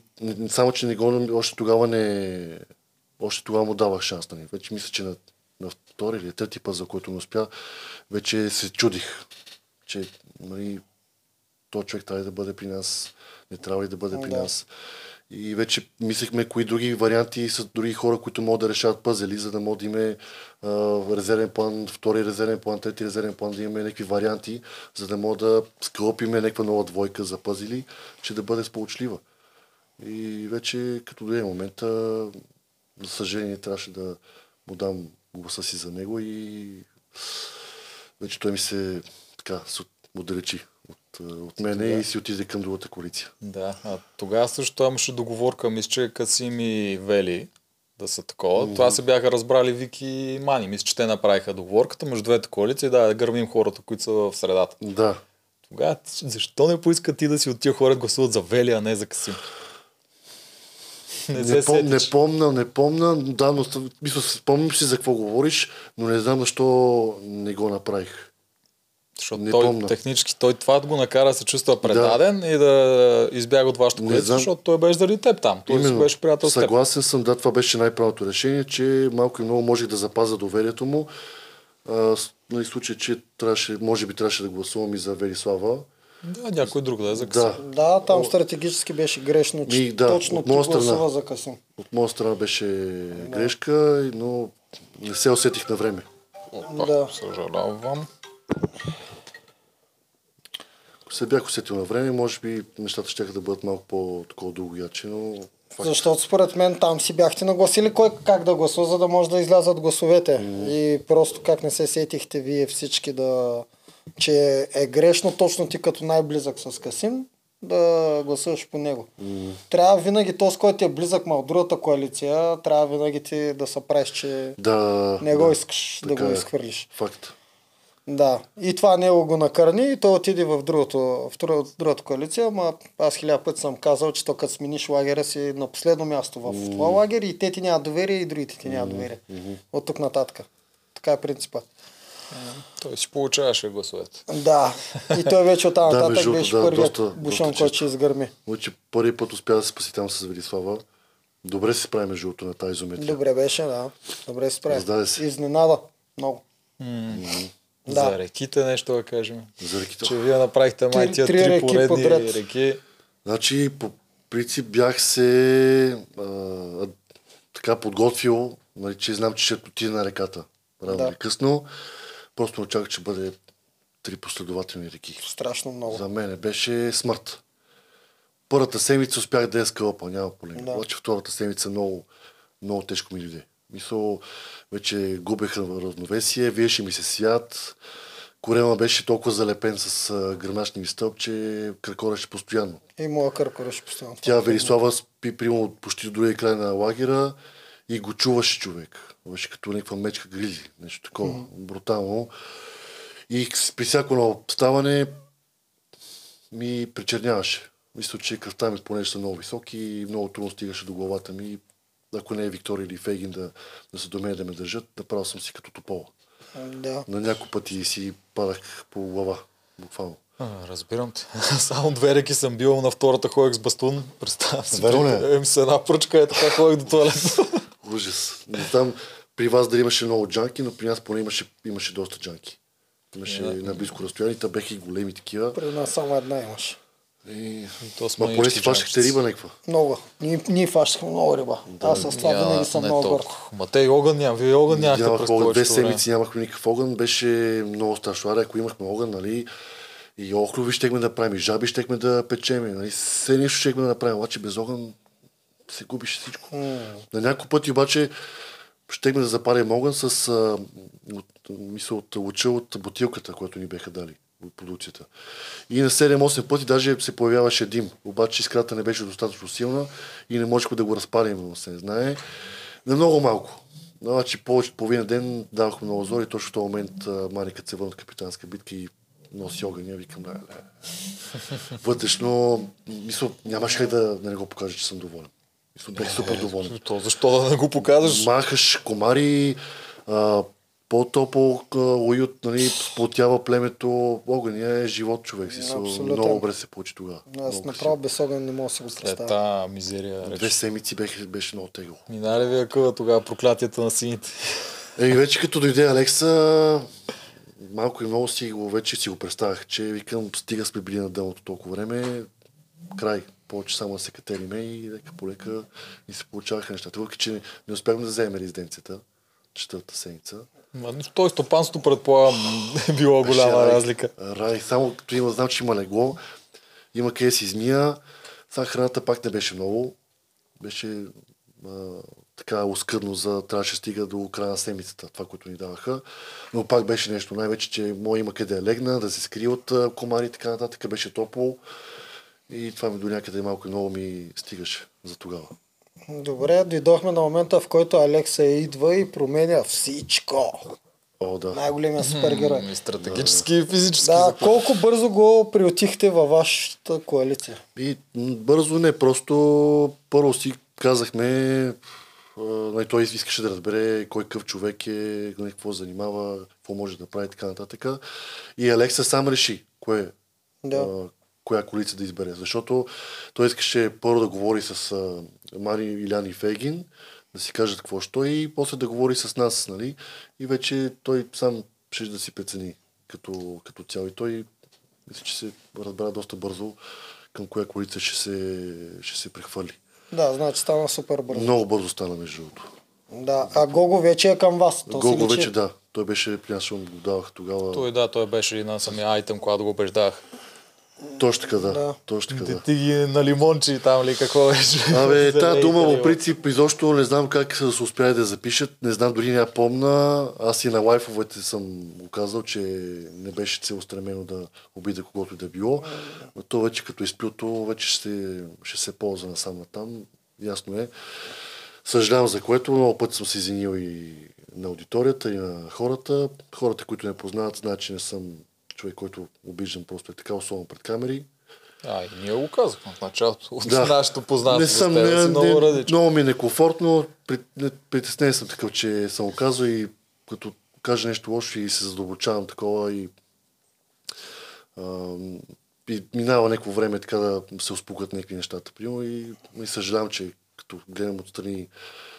само, че не го, още тогава не, още тогава му давах шанс. Нали. Вече мисля, че на, на втори или трети пъзел, който не успя, вече се чудих, че нали, то човек трябва да бъде при нас, не трябва ли да бъде при Да. нас. И вече мислехме кои други варианти са други хора, които могат да решават пъзели, за да може да имаме а, резервен план, втори резервен план, трети резервен план, да имаме някакви варианти, за да може да скълпиме някаква нова двойка за пъзели, че да бъде сполучлива. И вече като дойде момента, за съжаление трябваше да му дам гласа си за него и вече той ми се така отдалечи от, а, от мене и си отиде към другата коалиция. Да, а тогава също имаше договорка, мисля, че Касим и Вели да са такова. Това се бяха разбрали Вики и Мани. Мисля, че те направиха договорката между двете коалиции, да, да гърмим хората, които са в средата. Да, Тогава защо не поиска ти да си от тия хора да гласуват за Вели, а не за Касим? Не, пом, не помна, не помна, да, но мисля, спомням си за какво говориш, но не знам защо не го направих. Защото не той помня. технически, той това го накара да се чувства предаден и да избяга от коалиция, знам. защото той беше заради теб там. Той си беше приятел с теб. съгласен съм, да, това беше най-правилното решение, че малко и много можех да запазя доверието му. А, с- нали, случай, че трябваше, може би трябваше да гласувам и за Велислава. Да, някой друг да е за Касим. Да, Да, там стратегически беше грешно, че Ми, да, точно от ти моя страна. гласува за Касим. от моя страна беше грешка, но не се усетих на време. Да. Съжалявам. Ако се бях усетил на време, може би нещата ще да бъдат малко по-такова дълго яче, но факт. Защото според мен там си бяхте нагласили кой как да гласува, за да може да излязат гласовете. И просто как не се сетихте вие всички да че е грешно точно ти като най-близък с Касим да гласуваш по него. Трябва винаги този, който е близък ма от другата коалиция, трябва винаги ти да се правиш, че Да. не го да, искаш да го е. изхвърлиш. Факт. Да. И това него го накърни и той отиде в, другото, в друг- другата коалиция, ама аз хиляда пъти съм казал, че то като смениш лагера си на последно място в това лагер и те ти нямат доверие и другите ти нямат доверие. От тук нататък. Така е принципа. Той си получаваше гласовете. Да. И той вече Да, нататък между беше да, първият доста- бушон, доста който ще изгърми. Значи първи път успя да се спаси там с Велислава. Добре се справи между другото на тази изометрия. Добре беше, да. Добре се справи. Се. Изненада. Много. Да. За реките нещо да кажем. За реките. Че вие направихте май тия три три реки поредни подред. реки. Значи, по принцип бях се а, така подготвил, нали, че знам, че ще отида на реката. Рано Да. или късно. Просто очаквах, че бъде три последователни реки. Страшно много. За мен беше смърт. Първата седмица успях да я скълпа, няма проблем. Да. Обаче втората седмица много, много тежко ми дойде. Мисъл, вече губеха равновесие, виеше ми се свят. Корема беше толкова залепен с а, гръмашни ми стълб, че кракореше постоянно. И моя къркореше постоянно. Тя Велислава спи примерно почти до другия край на лагера и го чуваше човек. Беше като някаква мечка гризи, нещо такова, брутално. И при всяко ново ставане ми причерняваше. Мисля, че кръвта ми, понеже са много високи, и много трудно стигаше до главата ми. Ако не е Виктория или Фейгин да, да се до мен да ме държат, направил съм си като топола. Да. На няколко пъти си падах по глава, буквално. А, разбирам те. Само две реки съм бил, на втората ходех с бастун. Представям си. Верно ли? Ем с една пръчка е така ходех до туалета. Ужас. Не знам при вас дали имаше много джанки, но при нас поне имаше, имаше доста джанки. Имаше на близко разстояние, те беха и големи такива. При нас само една имаш. И... То сме Ма поне си фащахте риба някаква. Много. Ние, ние фащахме много риба. Аз с това Я, винаги съм не много горд. Ма те и огън няма. Вие огън нямахте Нямах през огън. Две седмици нямахме никакъв огън. Беше много страшно. Аре, ако имахме огън, нали, и охлюви щехме да правим, и жаби щехме да печеме. Нали, все нещо щехме да направим, обаче без огън се губише всичко. На няколко пъти обаче щехме да запалим огън с а, от, мисля, от луча от бутилката, която ни беха дали от продукцията. И на 7-8 пъти даже се появяваше дим. Обаче искрата не беше достатъчно силна и не можехме да го разпалим, се не знае. На много малко. Значи повече от половина ден давахме много зори. Точно в този момент а, Марикът се върна от капитанска битка и носи огъня. Викам, ле, ле. Вътрешно, мисля, нямаше как да, да не го покажа, че съм доволен. Бях супер доволен. То защо да не го показваш? Махаш комари, а, по-топло а, уют, нали, сплотява племето. Огъня е живот човек. Си, Абсолютно. много добре се получи тогава. Аз Много направо без огън не мога да си го Е, представя. та мизерия. реч. Две седмици беше, беше много тегло. Мина ли ви е къва тогава проклятието на сините? Е, и вече като дойде Алекса, малко и много си го, вече си го представях, че викам, стига сме били на дъното толкова време, край, повече само да се катериме и лека по лека и се получаваха нещата. Въпреки, че не, не успяхме да вземем резиденцията, четвърта седмица. Той стопанството предполагам е било голяма рай. разлика. Рай, само като има, знам, че има легло, има къде си измия, сега храната пак не беше много, беше а, така оскъдно за, трябваше стига до края на седмицата, това, което ни даваха. Но пак беше нещо, най-вече, че мой има къде да легна, да се скрие от комари и така нататък, беше топло. И това ми до някъде малко и много ми стигаше за тогава. Добре, дойдохме на момента, в който Алекса идва и променя всичко. О, да. Най-големия супергерой. И стратегически и физически. Да, за- колко бързо го приотихте във вашата коалиция? И бързо не, просто първо си казахме, нали, той искаше да разбере кой къв човек е, нали, какво занимава, какво може да прави и така нататък. И Алекса сам реши кое, Да. а, коя колица да избере. Защото той искаше първо да говори с а, Мари, Илян и Фейгин, да си кажат какво що и после да говори с нас, нали? И вече той сам ще да си прецени като, като цяло. И той мисля, че се разбра доста бързо към коя колица ще се, ще се прехвърли. Да, значи стана супер бързо. Много бързо стана, между другото. Да, а Гого вече е към вас. То Гого вече да. Той беше при нас, защото му го давах тогава. Той да, той беше и на самия айтем, когато го убеждах. Точно така, да. Да. Точно така, да. ти ги на лимончи там ли какво беше? Абе, тази дума по принцип изобщо не знам как са се успяли да запишат. Не знам, дори не я помна. Аз и на лайфовете съм го казал, че не беше целостремено да обида когото и да било. Но то вече като изпилто, вече ще, ще се ползва насам на там. Ясно е. Съжалявам за което. Много пъти съм се извинил и на аудиторията, и на хората. Хората, които не познават, знаят, че не съм човек, който обиждам просто е така, особено пред камери. А, и ние го казахме в началото. От Да. нашето познато Не съм, не, си много не, много ми е некомфортно. При- не- Притеснен съм такъв, че съм го казал и като кажа нещо лошо и се задълбочавам такова и, а, и минава някакво време така да се успокат някакви нещата. Примерно и, и съжалявам, че като гледам отстрани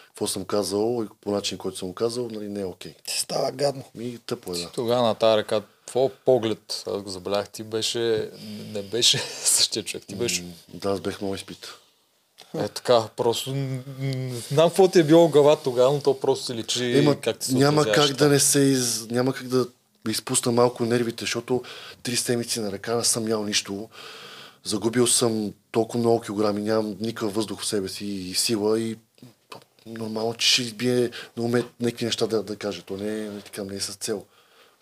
какво съм казал и по начин, който съм го казал, нали, не е окей. Ти става гадно. Ми тъпо е, да. Тогава на тази ръка, твой поглед, аз го забелях, ти беше, не беше същия човек, ти беше Да, аз бех много изпит. е така, просто знам какво ти е било глава тогава, но то просто се личи Има, как ти се няма как да не се из... няма как да изпусна малко нервите, защото три седмици на ръка не съм ял нищо. Загубил съм толкова много килограми, нямам никакъв въздух в себе си и сила и нормално, че ще избие на уме някакви неща да, да каже. То не е, не, така, не е с цел.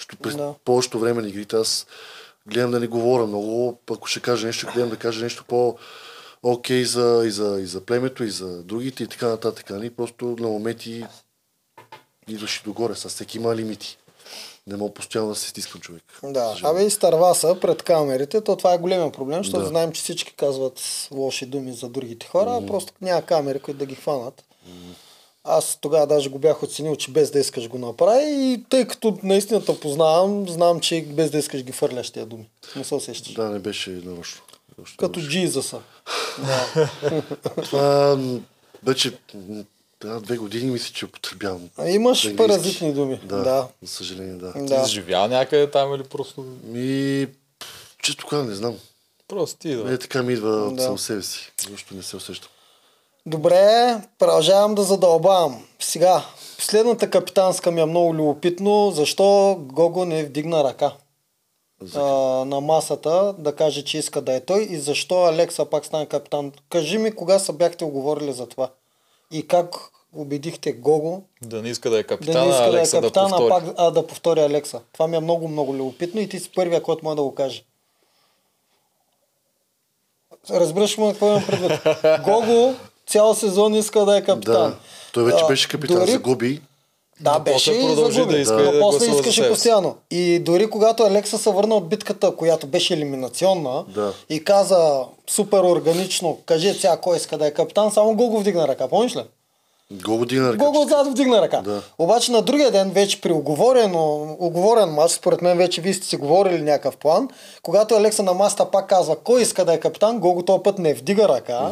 Защото през Да. повечето време на игрите аз гледам да не говоря много, ако ще кажа нещо, гледам да кажа нещо по окей за, и, за, и за племето, и за другите и така нататък. Нали? Просто на моменти идваш и догоре. С всеки има лимити. Не мога постоянно да се стискам човек. Да, абе и старваса пред камерите, то това е големия проблем, защото Да. знаем, че всички казват лоши думи за другите хора, а просто няма камери, които да ги хванат. Аз тогава даже го бях оценил, че без да искаш го направи и тъй като наистина те познавам, знам, че без да искаш ги фърляш тия думи. Не се усещаш. Да, не беше нарочно. Като. Да. Това м, вече да, две години мисля, че употребявам. А имаш английски. паразитни думи. Да, Да. за съжаление, да. Ти да. изживял някъде там или просто... Ми, често казвам, не знам. Просто ти да. Не, така ми идва от Да. сам себе си. Защо не се усещам. Добре, продължавам да задълбавам. Сега, последната капитанска ми е много любопитно, защо Гого не вдигна ръка а, на масата да каже, че иска да е той и защо Алекса пак стана капитан. Кажи ми кога са бяхте оговорили за това и как убедихте Гого Да не иска да е да капитан, не иска а да е Алекса да, капитан, а, повтори. пак, а да повтори Алекса. Това ми е много, много любопитно и ти си първия, който може да го каже. Разбираш ме какво имам предвид? Гого цял сезон иска да е капитан. Да. Той вече А, беше капитан, дори- загуби. Да, Но беше после и загуби. да иска но да после искаше постоянно. И дори когато Алекса се върна от битката, която беше елиминационна Да. и каза супер органично, кажи сега кой иска да е капитан, само Гого вдигна ръка, помниш ли? Гого дигна ръка. Гого отзад вдигна ръка. Да. Обаче на другия ден, вече при оговорено, оговорен матч, според мен вече вие сте си говорили някакъв план, когато Алекса на маста пак казва кой иска да е капитан, Гого този път не вдига ръка,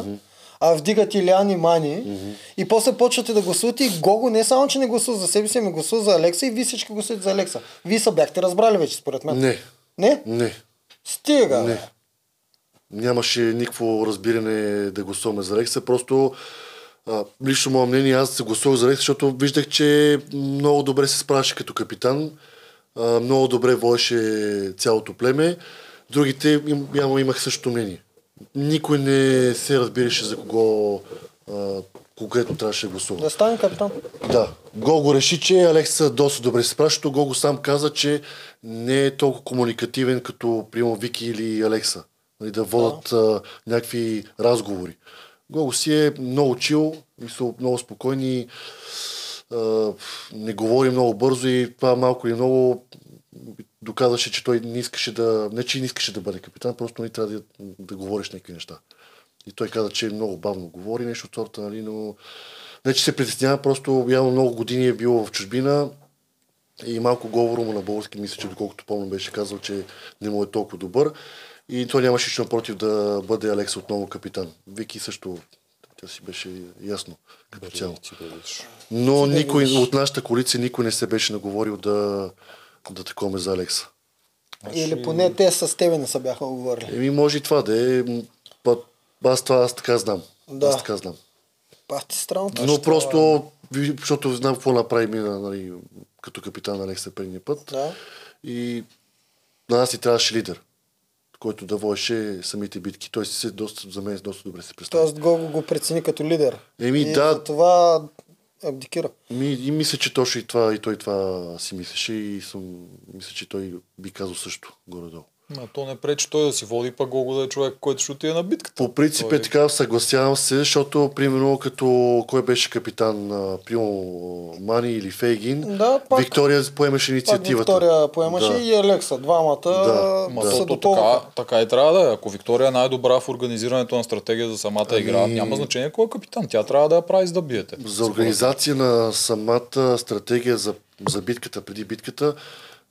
а вдигат Илиан и Мани. И после почвате да гласувате и Гого не само, че не гласува за себе си, ами гласува за Алекса и вие всички гласувате за Алекса. Вие са бяхте разбрали вече, според мен. Не, Не? не, Стига. не. Нямаше никакво разбиране да гласуваме за Рекса. Просто а, лично мое мнение, аз се гласувах за Рекса, защото виждах, че много добре се справяше като капитан. А, много добре водеше цялото племе. Другите им, имах същото мнение. Никой не се разбираше за кого а, конкретно трябваше да гласува. Да стане капитан. Да. Гого реши, че Алекса доста добре се защото Гого сам каза, че не е толкова комуникативен като, примерно, Вики или Алекса. Нали, да водят а, някакви разговори. Гого си е много чил, мисъл, много спокойни, а, не говори много бързо и това малко или много доказваше, че той не искаше да, не че не искаше да бъде капитан, просто не трябва да, да говориш някакви неща. И той каза, че много бавно говори нещо от сорта, нали, но не, че се притеснява, просто явно много години е било в чужбина и малко говоро му на български, мисля, че доколкото помня беше казал, че не му е толкова добър. И той нямаше нищо напротив да бъде Алекс отново капитан. Вики също, тя си беше ясно като цяло. Но никой от нашата коалиция никой не се беше наговорил да, да таковаме за Алекса. Или поне те с тебе не са бяха оговорили. Еми, може и това да е. Аз това аз така знам. Да. Аз така знам. Пати странно. Но просто, ви- защото знам какво направи мина, нали, като капитан Алекса предния път. Да. И на нас ни трябваше лидер, който да водеше самите битки. Той си се доста, за мен доста добре се представя. Тоест Гого го прецени като лидер. Еми, и да. за това абдикира. Ми, и мисля, че точно и това, и той това си мислеше и съм, мисля, че той би казал също, горе-долу. А то не пречи той да си води, пък Гого да е човек, който ще отиде на битката. По принцип Той- е така, съгласявам се, защото, примерно, като кой беше капитан, примерно Мани или Фейгин, Да, пак- Виктория поемаше Пак инициативата. Виктория поемаше Да. и Алекса. Двамата Да, Ма да. то допълваха. така, така и трябва да е. Ако Виктория е най-добра в организирането на стратегия за самата игра, Ами- няма значение кой е капитан. Тя трябва да я прави за да биете. За организация на самата стратегия за, за битката, преди битката,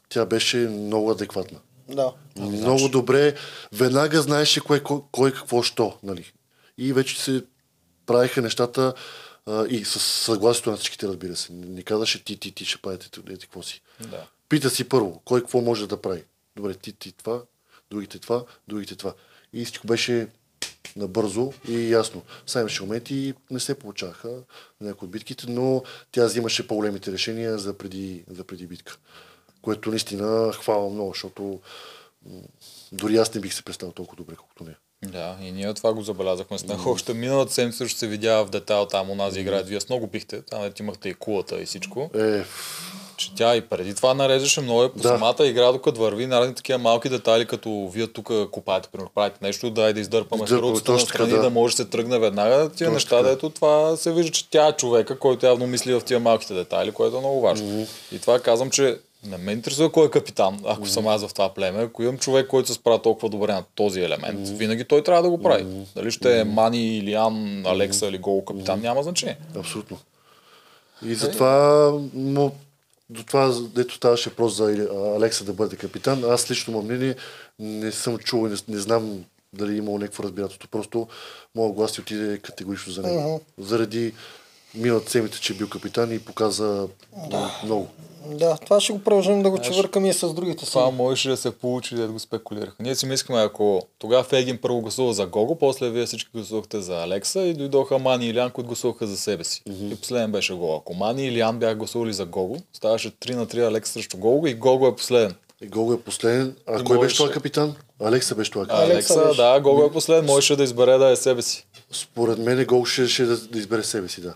тя беше много адекватна. Да. Много добре. Веднага знаеше кой, кой, кой какво що. Нали? И вече се правиха нещата а, и с съгласието на всичките, разбира се. Не не казаше ти, ти, ти ще правите ети какво си. Да. Пита си първо, кой какво може да прави. Добре, ти, ти това, другите това, другите това. И всичко беше набързо и ясно. Сега имаше моменти и не се получаваха на някои от битките, но тя взимаше по-големите решения за преди, за преди битка. Което наистина хвала много, защото дори аз не бих се представил толкова добре, колкото не. Да, и ние това го забелязахме с него. Още миналата седмица ще се видя в детайл там онази игра. Вие с много пихте, там имахте и кулата и всичко. Е, Че тя и преди това нареждаше много е по Да. самата игра, докато върви наради такива малки детайли, като вие тук копаете, примерно, правите нещо, дай да издърпаме така, настрани, да. да. да може да се тръгне веднага. Тия Точно неща, дето това се вижда, че тя е човека, който явно мисли в тия малките детайли, което е много важно. И това казвам, че не ме интересува кой е капитан, ако съм аз в това племе. Ако имам човек, който се справя толкова добре на този елемент, винаги той трябва да го прави. Дали ще е Мани, Илиан, Алекса или Гол капитан, няма значение. Абсолютно. И затова му, до това, дето ставаше въпрос за Алекса да бъде капитан, аз лично моят мнение не съм чул и не, не знам дали е имало някакво разбирателство. Просто моят глас си отиде категорично за него. Заради миналата седмица, че е бил капитан и показа много. Да, това ще го продължим да го чевъркаме и с другите си. Това можеше да се получи, да го спекулираха. Ние си мислихме, ако тогава Фегин първо гласува за Гого, после вие всички гласувахте за Алекса и дойдоха Мани и Илян, които гласуваха за себе си. И последен беше Гого. Ако Мани и Илян бяха гласували за Гого, ставаше 3 на 3 Алекса срещу Гого и Гого е последен. И Гого е последен. А И кой можеше- беше това капитан? Алекса беше това капитан. Алекса Алекса, беше. да, Гого е последен, можеше да избере да е себе си. Според мен Гого ще, ще да, да избере себе си, да.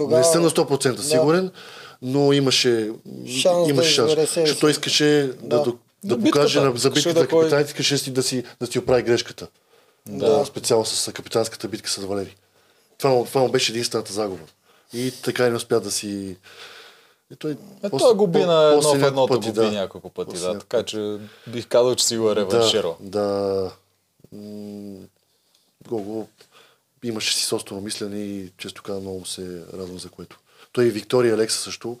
Тогава... Не съм на 100% сигурен, но имаше Шанс да имаше шанс. себе Защото той искаше да, Да. да, да, покаже на, за битката да на кой- капитаните, искаше си да си, да си оправи грешката. Да. Специално с капитанската битка с Валери. Това, му- това му беше единствената загуба. И така и не успя да си... И той, Е, после- той губи на едно в няколко едното, пъти, губи няколко пъти. После Да, няколко така че бих казал, че си го е реванширал. Да, да. М, Гого имаше си собствено мислене и често казвам много се радвам за което. Той и Виктория Алекса също.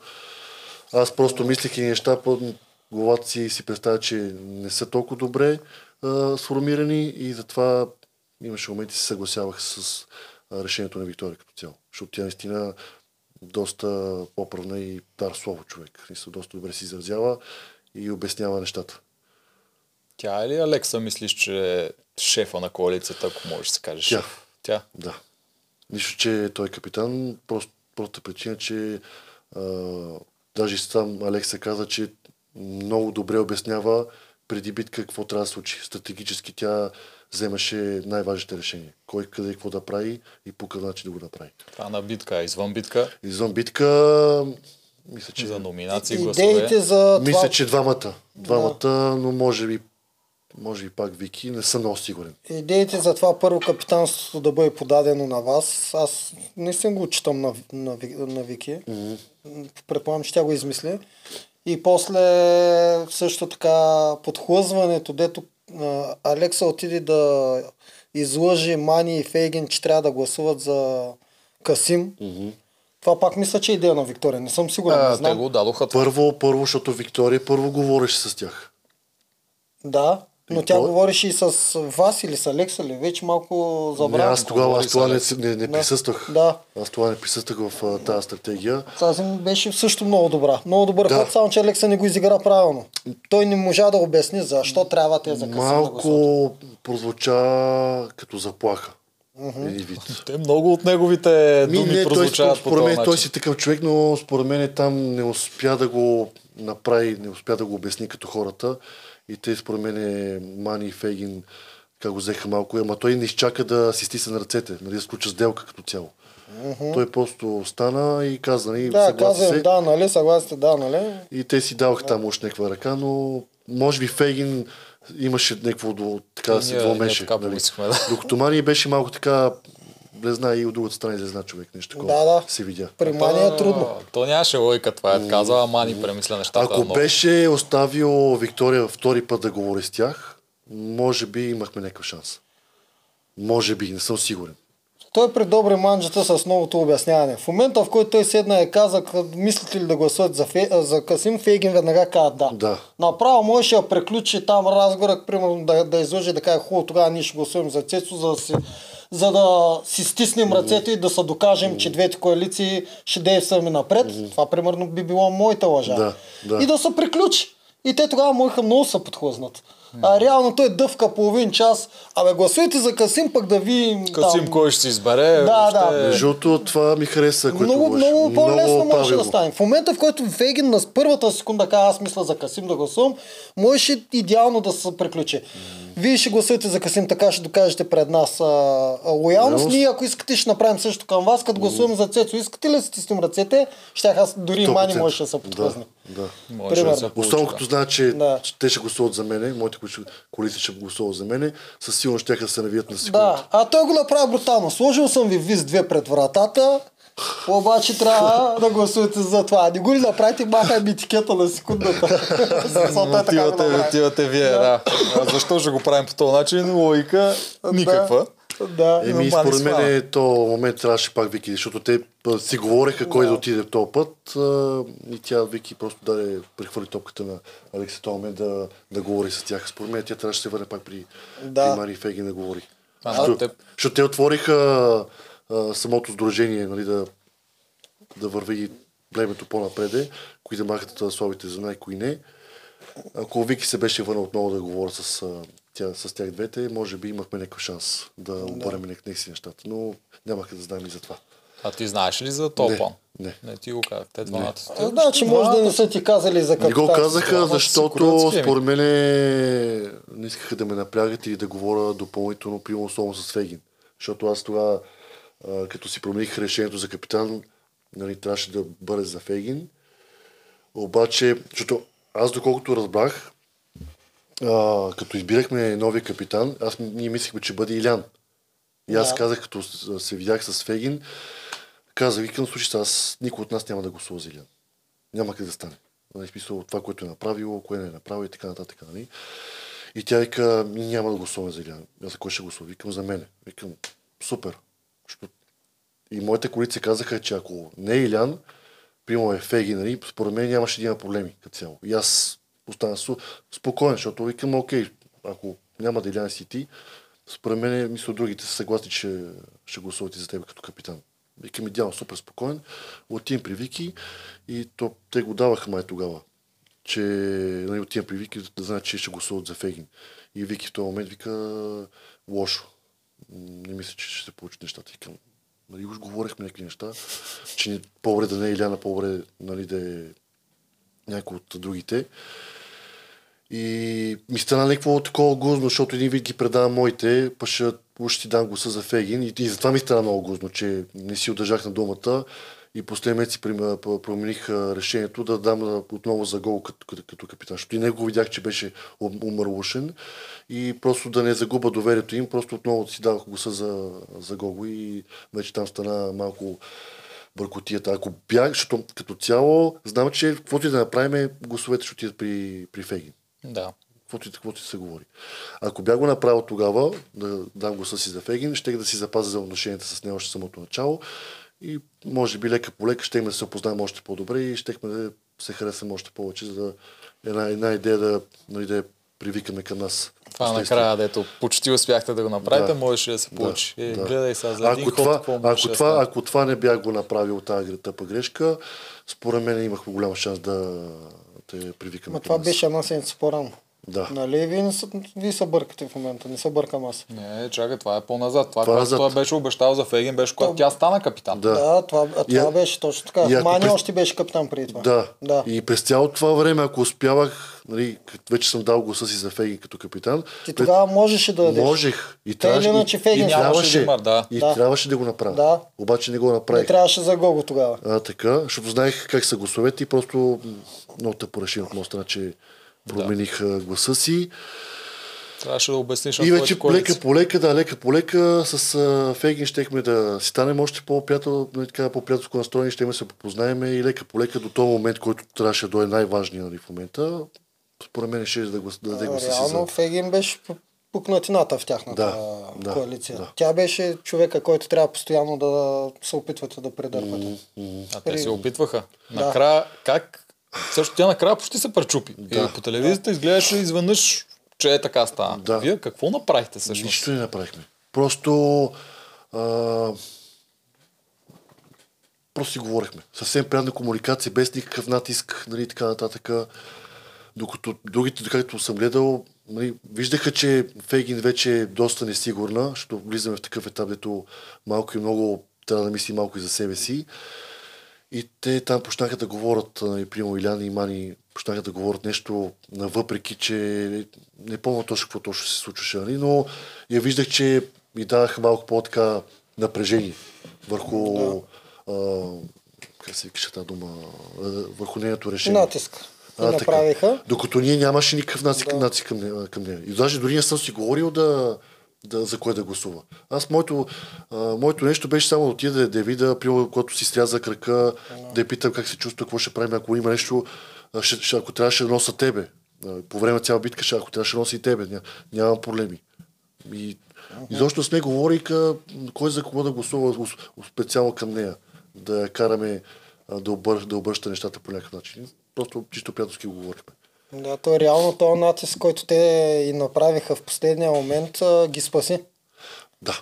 Аз просто мислех и неща по главата си и си представя, че не са толкова добре а, сформирани и затова имаше моменти се съгласявах с а, решението на Виктория като цяло. Защото тя наистина доста поправна и дар слово човек. Мисля, доста добре се изразява и обяснява нещата. Тя е ли Алекса, мислиш, че е шефа на коалицията, ако можеш да се каже Тя. Тя. Да. Нищо, че той е капитан, просто, просто причина, че а, даже сам Алекса каза, че много добре обяснява преди битка какво трябва да случи. Стратегически тя вземаше най-важните решения. Кой къде и какво да прави и по какъв начин да го направи. Това на битка, а извън битка, Извън битка, мисля, че, за номинации, Идеите гласове. за това... мисля, че двамата. Двамата, но може би, може би пак Вики, не съм много сигурен. Идеите за това първо капитанството да бъде подадено на вас, аз не съм го читам на, на, на Вики. Mm-hmm. Предполагам, че тя го измисли. И после също така подхлъзването, дето а, Алекса отиде да излъжи Мани и Фейгин, че трябва да гласуват за Касим. Mm-hmm. Това пак мисля, че е идея на Виктория. Не съм сигурен. не А, те знам. го дадоха. Първо, първо, защото Виктория първо говореше с тях. Да, но тя той- говореше и с вас или с Алекса ли? Вече малко Не, забравям. аз тогава аз това не, не, не Да. присъствах. Да. Аз това не присъствах в а, тази стратегия. Тази ми беше също много добра. Много добър Да. ход, само че Алекса не го изигра правилно. Той не можа да обясни защо трябва те за Касим да. Малко прозвуча като заплаха. Вид. Те много от неговите Ми, думи не, той, прозвучават по според този мен той си такъв човек, но според мен там не успя да го направи, не успя да го обясни като хората И те според мен Мани и Фейгин как го взеха малко, ама той не изчака да си стисне на ръцете, нали, да сключа сделка като цяло. Той просто стана и каза, нали, Да, казвам се. да, нали, съгласите, да, нали. И те си даваха там още някаква ръка, но може би Фейгин имаше някакво до, така да се ние двомеше. така нали. Докато Мани беше малко така, не знае и от другата страна излезна човек, нещо такова Да, да. се видя. При Мани е трудно. То нямаше лойка, това е казва, ама ни премисля нещата. Ако много. беше оставил Виктория втори път да говори с тях, може би имахме някакъв шанс. Може би, не съм сигурен. Той при добри манджата с новото обясняване. В момента, в който той седна и каза, «Къ- мислите ли да гласуват за, Фе, за Касим, Фейгин веднага каза да. Да. Направо можеше да приключи там разговора, примерно да, да излъже да каже, хубаво, тогава ние ще гласуваме за Цецо, за да си, за да си стиснем ръцете и да се докажем, че двете коалиции ще действаме напред. Това примерно би било моята лъжа. Да, да. И да се приключи. И те тогава можеха много се подхлъзнат. А реално той дъвка половин час. Абе, гласуйте за Касим, пък да ви... Касим кой ще си избере, Да, да. Между това ми хареса, което много, много по-лесно можеше да стане. В момента, в който Вегин на първата секунда каза, аз мисля за Касим да гласувам, можеше идеално да се приключи. Вие ще гласувате за Касим, така ще докажете пред нас а, а, лоялност. Ние, ако искате, ще направим също към вас, като гласуваме за Цецо. Искате ли да стиснем ръцете? Щях аз дори и Мани 100%. можеше да се подхлъзне. Да, да. Може Примерно. да Особено като знаят, че Да. те ще гласуват за мене, моите коалиции ще гласуват за мене, със сигурност ще се навият на секунда. Да, а той го направи брутално. Сложил съм ви виз две пред вратата, обаче трябва да гласувате за това. Не го ли направите, махай ми етикета на секундата. Защото е мотивате вие, да. А защо ще го правим по този начин? Логика никаква. Да. Еми, според мен е, то момент трябваше пак Вики, защото те си говореха кой да отиде този път а, и тя Вики просто даде, прехвърли топката на Алекса този момент да, да говори с тях. Според мен тя трябваше да се върне пак при, Да. при Мари Фегин да говори. А, защото, те- защото те отвориха а, самото сдружение, нали, да, да върви племето по-напреде, кои да махат слабите зена и кои не. Ако Вики се беше върнал отново да говоря с, а, тя, с тях двете, може би имахме някакъв шанс да обърнем да. си нещата, но нямаха да знаем и за това. А ти знаеш ли за този Не, план? не. Не ти го казах. Те двамата. А, Значи може да не са ти казали за Не капитан. го казаха, защото ами. според мен не искаха да ме напрягат или да говоря допълнително, примерно особено с Фегин. Защото аз тогава, като си промених решението за капитан, нали, трябваше да бъде за Фегин. Обаче, защото аз доколкото разбрах, а, като избирахме новия капитан, аз ние мислихме, че бъде Илян. И аз Да. казах, като се видях с Фегин, казах, викам, слушай, аз, никой от нас няма да гласува за Илян. Няма как да стане. Нали, смисъл това, което е направило, кое не е направило и така нататък. Нали? И тя вика, «Ми няма да гласуваме за Илян. Аз за кой ще гласува? Викам за мене. Викам, супер. И моите колици казаха, че ако не е Илян, примерно е Феги, нали, според мен нямаше да има проблеми като цяло. И аз останах су... спокоен, защото викам, окей, ако няма да Илян си ти, според мен, мисля, другите са съгласни, че ще гласуват и за теб като капитан. Викам, идеално, супер спокоен. Отивам при Вики и то, те го даваха май тогава че нали, отивам при Вики да знаят, че ще гласуват за Фегин. И Вики в този момент вика лошо. Не мисля, че ще се получат нещата. Викам, нали, уж говорихме някакви неща, че не, по-добре да не е Иляна, по-добре нали, да е някой от другите. И ми стана някакво такова гузно, защото един вид ги предавам моите, па ще, ще ти дам гласа за Фегин. И, и затова ми стана много гузно, че не си удържах на думата. И последния месец промених решението да дам отново за гол като, като, като капитан. Защото и него видях, че беше ум- умърлушен. И просто да не загуба доверието им, просто отново си давах гласа за, за гол. И вече там стана малко бъркотията. Ако бях, защото като цяло знам, че каквото и да направим, гласовете ще отидат при, при Фегин. Да. Каквото каквото се говори. Ако бях го направил тогава, да дам си за Фегин, ще да си запазя за отношенията с него още самото начало и може би лека по лека ще да се опознаем още по-добре и щехме да се харесаме още повече, за да една, една идея да, нали, да привикаме към нас. Това накрая, дето почти успяхте да го направите, Да. можеше да се получи. Да, Е, да. гледай сега за един ако ход, това, какво ако, това, ако това не бях го направил тази тъпа грешка, според мен имахме голям шанс да те привикаме към това нас. беше една седмица по-рано. Да. Нали, вие, не са, вие се бъркате в момента, не се бъркам аз. Не, чакай, това е по-назад. Това, Това което назад. той беше обещал за Фейген, беше когато тя стана капитан. Да. Да, това, а това Я- беше точно така. ако Мани през- още беше капитан преди това. Да. да. И през цялото това време, ако успявах, нали, вече съм дал гласа си за Фейгин като капитан, Ти пред- тогава можеше да дадеш. можех. И Те трябваше, иначе и, Фейгин и, трябваше, да да. и Да. трябваше да го направя. Да. Обаче не го Не направих. трябваше за Гого тогава. А, така, защото знаех как са гласовете и просто много те пореши от моя страна, че промених а, гласа си. Трябваше да обясниш И вече лека по лека, да, лека по лека с а, Фейгин щехме да си станем още нали, по-приятелско настроени, ще се попознаем и лека по лека до този момент, който трябваше да дойде най-важният нали, в момента. Според мен ще да, глас, да даде гласа си Реално за... Фегин беше пукнатината в тяхната Да, да, коалиция. да. Тя беше човека, който трябва постоянно да се опитвате да предърпате. А те се опитваха. Да. Накрая, как? Също тя накрая почти се пречупи. Да. И по телевизията изглеждаше изведнъж, че е така стана. Да. Вие какво направихте всъщност? Нищо не направихме. Просто а, просто си говорихме. Съвсем приятна комуникация, без никакъв натиск, нали, така нататък. Докато другите, както съм гледал, нали, виждаха, че Фейгин вече е доста несигурна, защото влизаме в такъв етап, дето малко и много трябва да мисли малко и за себе си. И те там почнаха да говорят, нали, прямо Иляна и Мани, почнаха да говорят нещо, въпреки че не помня точно какво точно се случваше, нали, но я виждах, че ми даваха малко по-така напрежение върху, а, как се викаше тази дума, върху нейното решение. Натиск. И А, така. направиха. Докато ние нямаше никакъв натиск, натиск към, към нея. И даже дори не съм си говорил да, да, за кое да гласува. Аз моето, а, моето нещо беше само да отида да, видя, примерно, когато си стряза крака, да я питам как се чувства, какво ще правим, ако има нещо, ще, ще, ако трябваше да носа тебе. По време на цяла битка, ще, ако трябваше да носи и тебе, ня, нямам проблеми. И, изобщо сме говориха кой за кого да гласува специално към нея. Да я караме да, обър, да обръща нещата по някакъв начин. Просто чисто приятелски го говорихме. Да, то е реално този натиск, който те и направиха в последния момент, ги спаси. Да.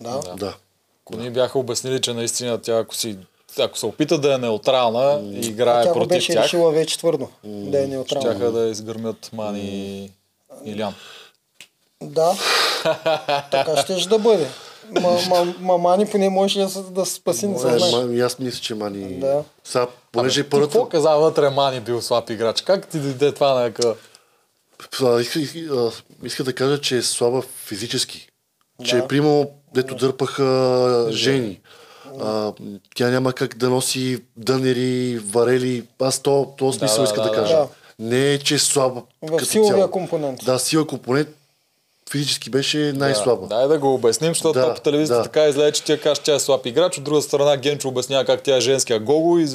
Да. Да. да. Ако ни бяха обяснили, че наистина тя, ако, си, ако се опита да е неутрална и играе тя против беше тях, решила вече твърдо да е неутрална. щяха да изгърмят Мани и Илян. Да, така ще да бъде. Ма, ма, ма Мани поне може да, се- да спаси, не се знае. аз мисля, че Мани... Да. Сега, понеже Ти първата... какво каза вътре Мани бил слаб играч? Как ти дойде това на. А, Иска, иска, да кажа, че е слаба физически. Че, Да. примо, дето дърпаха жени. А, тя няма как да носи дънери, варели. Аз то, то смисъл да, иска да, да, кажа. да. Не е, че е слаба. В силовия цяло. компонент. Да, силовия компонент физически беше най-слаба. Да, дай да го обясним, защото Да, по телевизията да. така излезе, че тя каже, че тя е слаб играч. От друга страна Генчо обяснява как тя е женския гого и.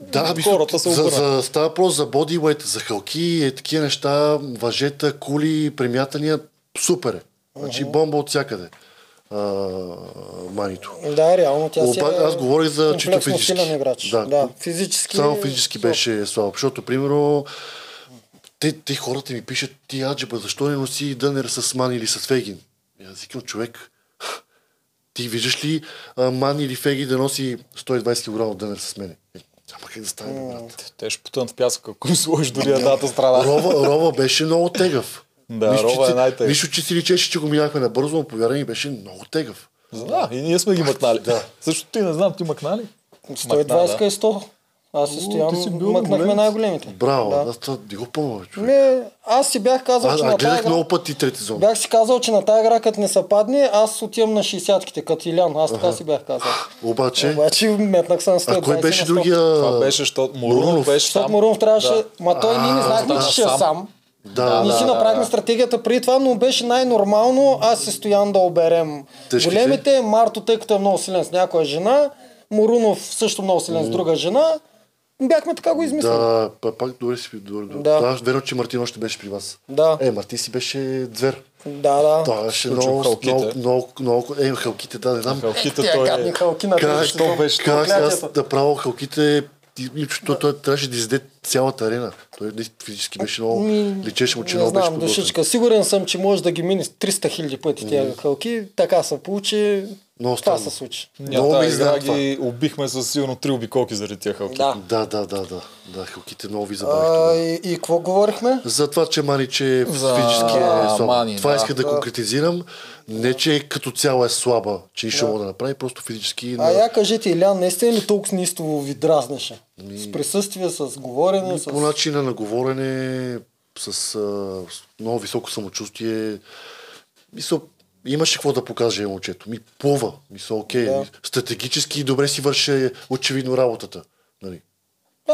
Да, мисля, хората се за, за, става въпрос за бодиуейт, за халки, е, такива неща, въжета, кули, премятания, супер е. Значи бомба от всякъде. А, манито. Да, реално тя си Оба, е аз говорих за чисто физически. играч. Да, Да, физически. Само физически беше слаб. Защото, примерно, те, те хората ми пишат, ти аджеба, защо не носи дънер с мани или с фегин? И аз викам, човек, ти виждаш ли а, мани или феги да носи 120 кг дънер с мене? Е, Няма как да стане, брат. Те ще потънат в пясъка, ако сложиш дори едната страна. Рова, Рова беше много тегъв. Да, Нищо, Рова че е си- най-тегъв. Нищо, че си личеше, че го минахме набързо, но повярвай ми беше много тегъв. Да, и ние сме ги мъкнали. Да. Също ти не знам, ти мъкнали? 120 и 100. Аз си бил мъкнахме голем. най-големите. Браво, Да. аз това не го помня, човек. Не, аз си бях казал, Аз, че аз на гледах тази много пъти трети зон. Бях си казал, че на тази игра, като не се падне, аз отивам на 60-ките, като Илян. Аз така си бях казал. Обаче, Обаче метнах се на 120 а кой беше на 100. другия? Това беше, защото Морунов Морунов. беше Защото там. Мурунов трябваше... Да. Ма той ние не знаехме, че ще е сам. сам. Да, Ние да, си да, направихме да. стратегията преди това, но беше най-нормално аз се стоян да оберем Тежките? големите. Марто, тъй като е много силен с някоя жена, Морунов също много силен с друга жена. Бяхме така го измислили. Да, па- пак добре си. Добре, добре. Да. Да. верно, че Мартин още беше при вас. Да. Е, Мартин си беше звер. Да, да. Това беше много, халките. много, много, много, е, халките, да, не знам. Халките Тя той гадни е... халки на Как, сезон. беше как аз да правя халките, и- и той, той трябваше да изде цялата арена. Той физически беше много, Ми, личеше му, че не много беше знам, подготвен. душичка. Сигурен съм, че може да ги мине 300 хиляди пъти тия халки. Така се получи. Много Това се случи. Много ми игра ги убихме с силно три обиколки заради тия халки. Да. Да, да, да, да. Да, хълките много ви А, забавихте. и, и какво говорихме? За това, че Маниче За физически е слаба. Мани, това да. исках да, Да. конкретизирам. Не, че като цяло е слаба, че нищо мога да направи, просто физически... А я кажете, Илян, наистина ли толкова неистово ви дразнеше? С присъствие, с говорене, с... По начина на говорене, с, а, с много високо самочувствие. Мисъл, имаше какво да покаже момчето. Ми плува. Мисъл, окей. Да. Стратегически добре си върше очевидно работата. Нали?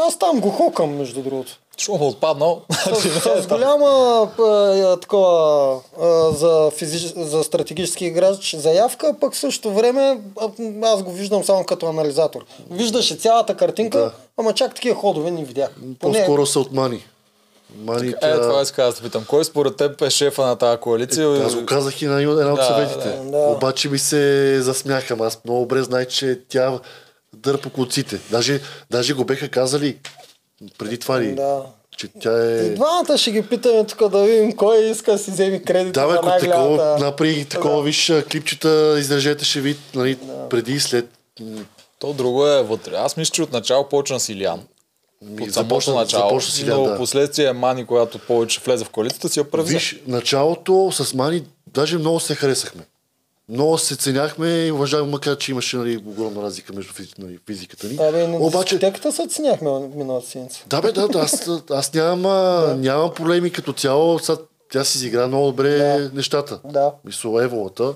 Аз там го хокам, между другото. Що му отпаднал? С, с голяма а, такова а, за, физич... за стратегически играч заявка, пък в същото време а, аз го виждам само като анализатор. Виждаше цялата картинка, Да. ама чак такива ходове не видях. Поне- По-скоро са от Мани. Е, това исках да те питам. Кой според теб е шефа на тази коалиция? Аз го казах и на една от Да, съветите. да, да. Обаче ми се засмяха. ама Аз много добре знаех, че тя дърпа коците. Даже, даже го беха казали преди това ли, Да. че тя е... И двамата ще ги питаме тук да видим кой иска да си вземе кредит Да, бе, ако такова, най-голямата. направи такова, виж, а, клипчета, издръжете ще вид, нали, преди и след. То друго е вътре. Аз мисля, че от начало почна с Илиан. Ми, започна, начало. започна си но да. последствие Мани, която повече влезе в коалицията, си я превзе. Виж, началото с Мани, даже много се харесахме. Много се ценяхме и уважавахме, макар че имаше нали, огромна разлика между нали, физиката ни. Абе, на Обаче, дискотеката се ценяхме миналата седмица. Да, бе, да, да аз, аз нямам, а, нямам проблеми като цяло. Сега, тя си изигра много добре Да. нещата. Да. Мисля, Еволата.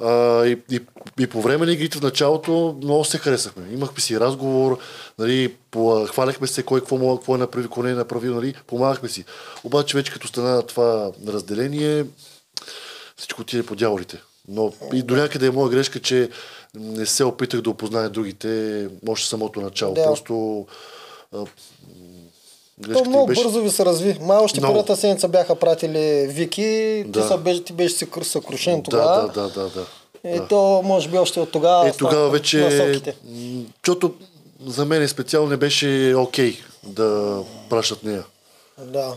А, и, и, и, по време на игрите в началото много се харесахме. Имахме си разговор, нали, по, хваляхме се кой какво, мога, какво е направил, какво не е направил, нали, помагахме си. Обаче вече като стана това разделение, всичко отиде по дяволите. Но и до някъде е моя грешка, че не се опитах да опозная другите още самото начало. Да. Просто То много беше... бързо ви се разви. Май още Много. първата седмица бяха пратили Вики, ти, Да. са, беше, ти беше съкр- съкрушен тогава. да, да, да, да. И да. то може би още от тогава. Е, тогава вече, Насоките. защото за мен специално не беше окей да пращат нея. Да.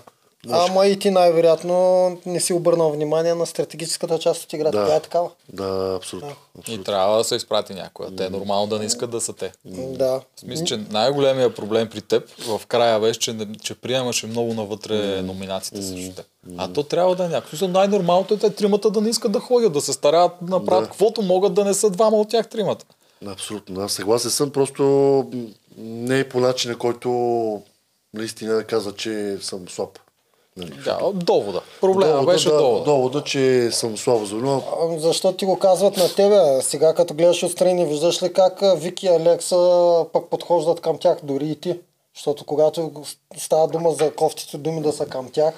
Ама и ти най-вероятно не си обърнал внимание на стратегическата част от играта. Да. Тя е такава. Да, абсолютно. И абсолютно. трябва да се изпрати някоя. Те е нормално да не искат да са те. Да. В смисъл, че най-големия проблем при теб в края беше, че, че приемаше много навътре номинациите срещу теб. А то трябва да е някакво. Най-нормалното е те тримата да не искат да ходят, да се стараят да направят Да. каквото могат да не са двама от тях тримата. Абсолютно. Аз съгласен съм, просто не е по начина, който наистина каза, че съм слаб. Нали? Да, довода. Проблема беше да, довода. довода, че съм слабо звено. А, Защо ти го казват на тебе? Сега като гледаш отстрани, виждаш ли как Вики и Алекса пък подхождат към тях, дори и ти? Защото когато става дума за кофтите думи да са към тях,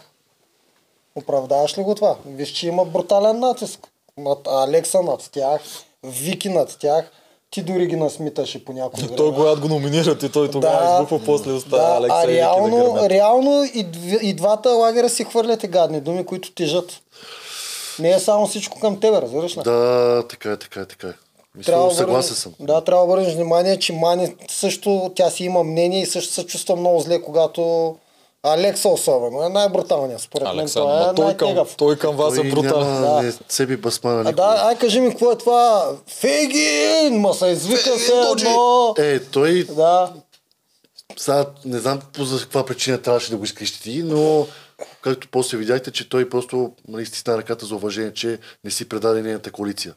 оправдаваш ли го това? Виж, че има брутален натиск. Над Алекса над тях, Вики над тях, ти дори ги насмиташе по някой време. Той, когато го номинират и той тогава избухва после уста да, Алекса а и Вики да реално, реално и, и двата лагера си хвърляте гадни думи, които тежат. Не е само всичко към тебе, разбираш ли? Да, така е, така е, така е. Мисля, Трябва да съгласен съм. Да, трябва да обърнеш внимание, че Мани също, тя си има мнение и също се чувства много зле, когато Алекса особено е най-бруталният, според Алекса, мен. Той е той към, той към вас е Той брутален. няма Да. не, себе басмана никога. да, ай кажи ми какво е това? Фейгин! Ма се извика се едно. Е, той Да. Сега не знам по за каква причина трябваше да го искаш ти, но както после видяхте, че той просто нали, стисна ръката за уважение, че не си предаде нейната коалиция.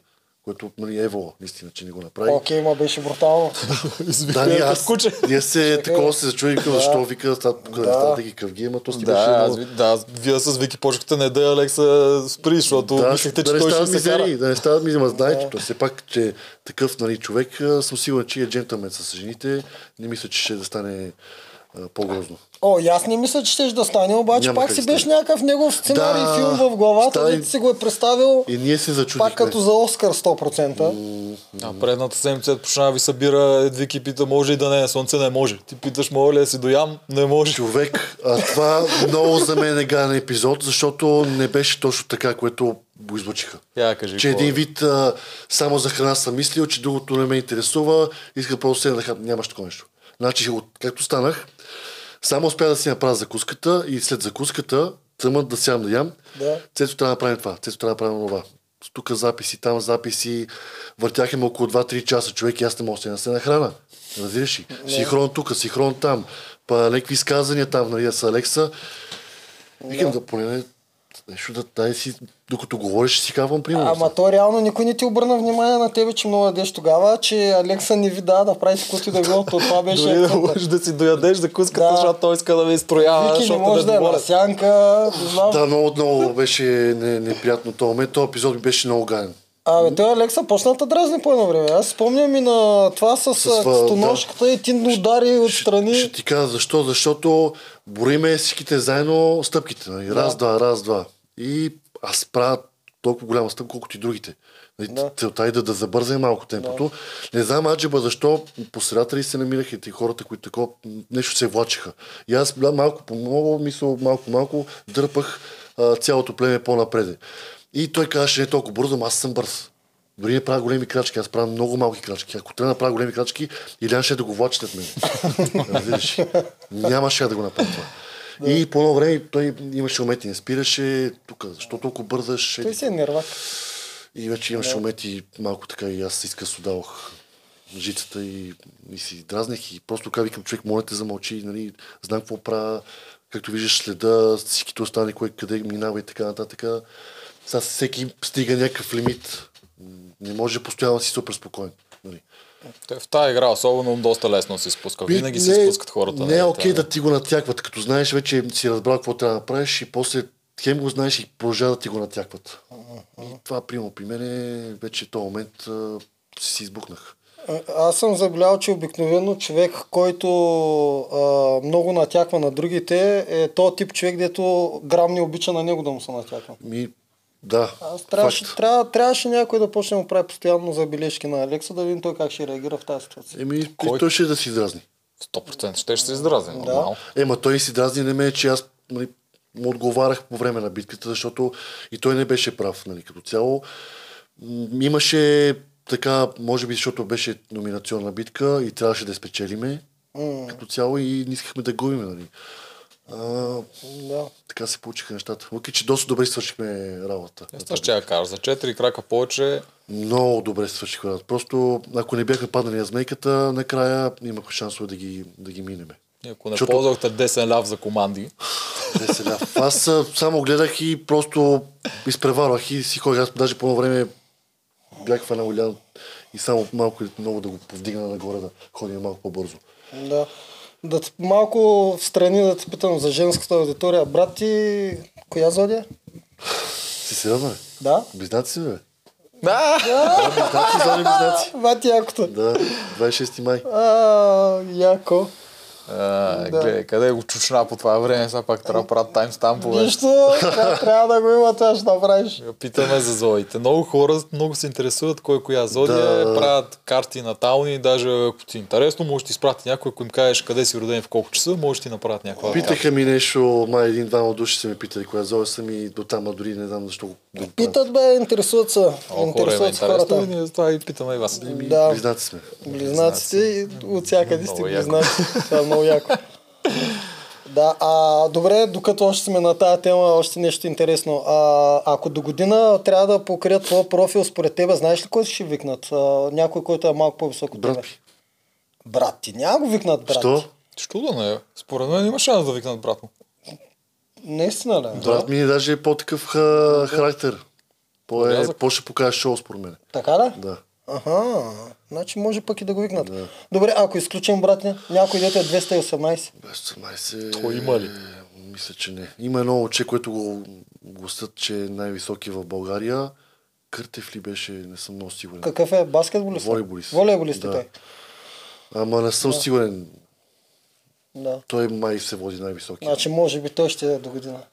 Което нали, е Ево, наистина, че не го направи. Окей, ма беше брутално. Да, ние, аз, куче. ние се такова се вика, защо вика, Да. да. да ги къвги, ама то си Да, беше аз, много... ви- да, вие с Вики почнахте не да Алекса спри, защото Да, мислехте, че да не той ще се кара. да не стават мизери, ама знае, че той все пак, че такъв нали, човек, съм сигурен, че е джентълмен с жените, не мисля, че ще да стане а, по-грозно. О, и аз не мисля, че ще да стане, обаче Няма пак си беше някакъв негов сценарий, Да, филм в главата, дето си го е представил И ние се зачудихме. пак като за Оскар 100%. А предната седмица почна да ви събира Едвики пита, може и да не е, слънце не може. Ти питаш, мога ли да си доям? Не може. Човек, а това много за мен е гаден епизод, защото не беше точно така, което го излучиха. Я кажи. Че какво е. един вид а, само за храна съм мислил, че другото не ме интересува, иска просто се да хапна. Нямаш такова нещо. Значи, от, както станах, само успя да си направя закуската и след закуската, тъмът да сядам да ям. Да. Цето трябва да направим това, цето трябва да направим това. тук записи, там записи. Въртяхме ме около 2-3 часа човек и аз не мога да се нахрана. Разбираш ли? Синхрон тук, синхрон там. Па лекви изказания там, нали, с Алекса. Викам да поне нещо да дай си, докато говориш, си казвам примерно. Ама то реално никой не ти обърна внимание на тебе, че много ядеш тогава, че Алекса не ви да да правите каквото и да било, то това беше Дори да можеш да си доядеш закуската, Да. защото той иска да ви изтроява, Вики не може да да е на сянка. Да, много, много беше не, неприятно този момент. Този епизод ми беше много гаден. Абе, той Алекса почна да дразни по едно време. Аз спомням и на това с, с това, стоножката и ти удари отстрани. Ще, ще ти кажа защо. Защото броиме всичките заедно стъпките. Нали? Раз, два, раз, два. И аз правя толкова голяма стъпка, колкото и другите. Нали, Да. Целта е да, да забързаме малко темпото. Не знам, Аджиба, защо по средата ли се намираха и хората, които такова нещо се влачеха. И аз бля, малко по много, мисъл, малко малко дърпах а, цялото племе по-напреде. И той казваше, не е толкова бързо, аз съм бърз. Дори не правя големи крачки, аз правя много малки крачки. Ако трябва да направя големи крачки, Илян ще да го влачи след мен. Нямаше да го направи това. И по едно време той имаше моменти, не спираше тук, защо толкова бързаш. Той си е нервак. И вече имаше моменти малко така и аз изкъсо дадох жицата и, и си дразнех и просто как викам човек, моля те замълчи, нали, знам какво правя, както виждаш следа, всичките останали, кой къде минава и така нататък. Сега всеки стига някакъв лимит. Не може постоянно да си супер спокоен. Те В тази игра особено доста лесно се спуска. Винаги се спускат хората. Не е окей да ти го натякват, като знаеш вече си разбрал какво трябва да направиш и после хем го знаеш и продължава да ти го натякват. И това, примерно, при мен е вече този момент а, си избухнах. А- Аз съм забелял, че обикновено човек, който а, много натяква на другите, е то тип човек, дето грам не обича на него да му се натяква. Ми, да, Аз трябваше, факт. трябва, трябваше някой да почне да му прави постоянно забележки на Алекса, да видим той как ще реагира в тази ситуация. Еми, Кой? той ще да си дразни. 100% ще ще се издразни. нормално. Ема той си дразни не ме, че аз нали, му отговарях по време на битката, защото и той не беше прав. Нали, като цяло имаше така, може би защото беше номинационна битка и трябваше да спечелиме М, като цяло и не искахме да губим. Нали. А, да. така се получиха нещата. Въпреки, че доста добре свършихме работа. Това ще я кажа. За 4 крака повече Много добре свършихме работа. Просто, ако не бяхме паднали на змейката, накрая имахме шансове да ги, да ги минеме. и ако не Защото- ползвахте 10 ляв за команди, Не се ляв. Аз само гледах и просто изпреварвах и си ходих. Аз даже по едно време бях в една голяма и само малко или много да го повдигна нагоре, да ходим малко по-бързо. Да. Да те- малко в страни да те питам за женската аудитория. Брат ти, коя зодия? Си сериозно, бе? Да? Близнаци си, бе? Да! Да, близнаци, зони близнаци. Бати якото. Да, 26 май. А, яко. А, гледай, къде го чучна по това време, сега пак трябва да правят таймстампове. Нищо, трябва, да го има, това ще направиш. Питаме за зодите. Много хора много се интересуват кой коя зодия Да. е, правят карти натални, даже ако ти е интересно, може да ти изпрати някой, ако им кажеш къде си роден в колко часа, може да ти направят някаква. Питаха ми нещо, май един-двама души са ми питали коя зоя съм и до там, а дори не знам защо го правят. Питат бе, интересуват се. Има Интересуват се и хората. ние това и питаме и вас. Да. Близнаци сме. Близнаците и от всякъде сте близнаци. Това е много яко. Да, а, добре, докато още сме на тази тема, още нещо интересно. А, ако до година трябва да покрият твоя профил според тебе, знаеш ли кой ще викнат? А, някой, който е малко по-висок от тебе. Брат ти, няма го викнат брат. Що? Що да не е? Според мен има шанс да викнат брат му. Наистина ли? Брат ми е даже по-такъв ха, характер. По, е, Рязък. по ще покаже шоу, според мен. Така да? Да. Аха, значи може пък и да го викнат. Да. Добре, ако изключим брат ни, някой дете е 218. Без 18... Той има ли? е, Мисля, че не. Има едно момче, което го гласят, че е най-високи в България. Къртев ли беше? Не съм много сигурен. Какъв е баскетболист? Волейболист. Волейболист е Да. той. Ама не съм сигурен. Да. Той май се води най-високи. Значи може би той ще е до година.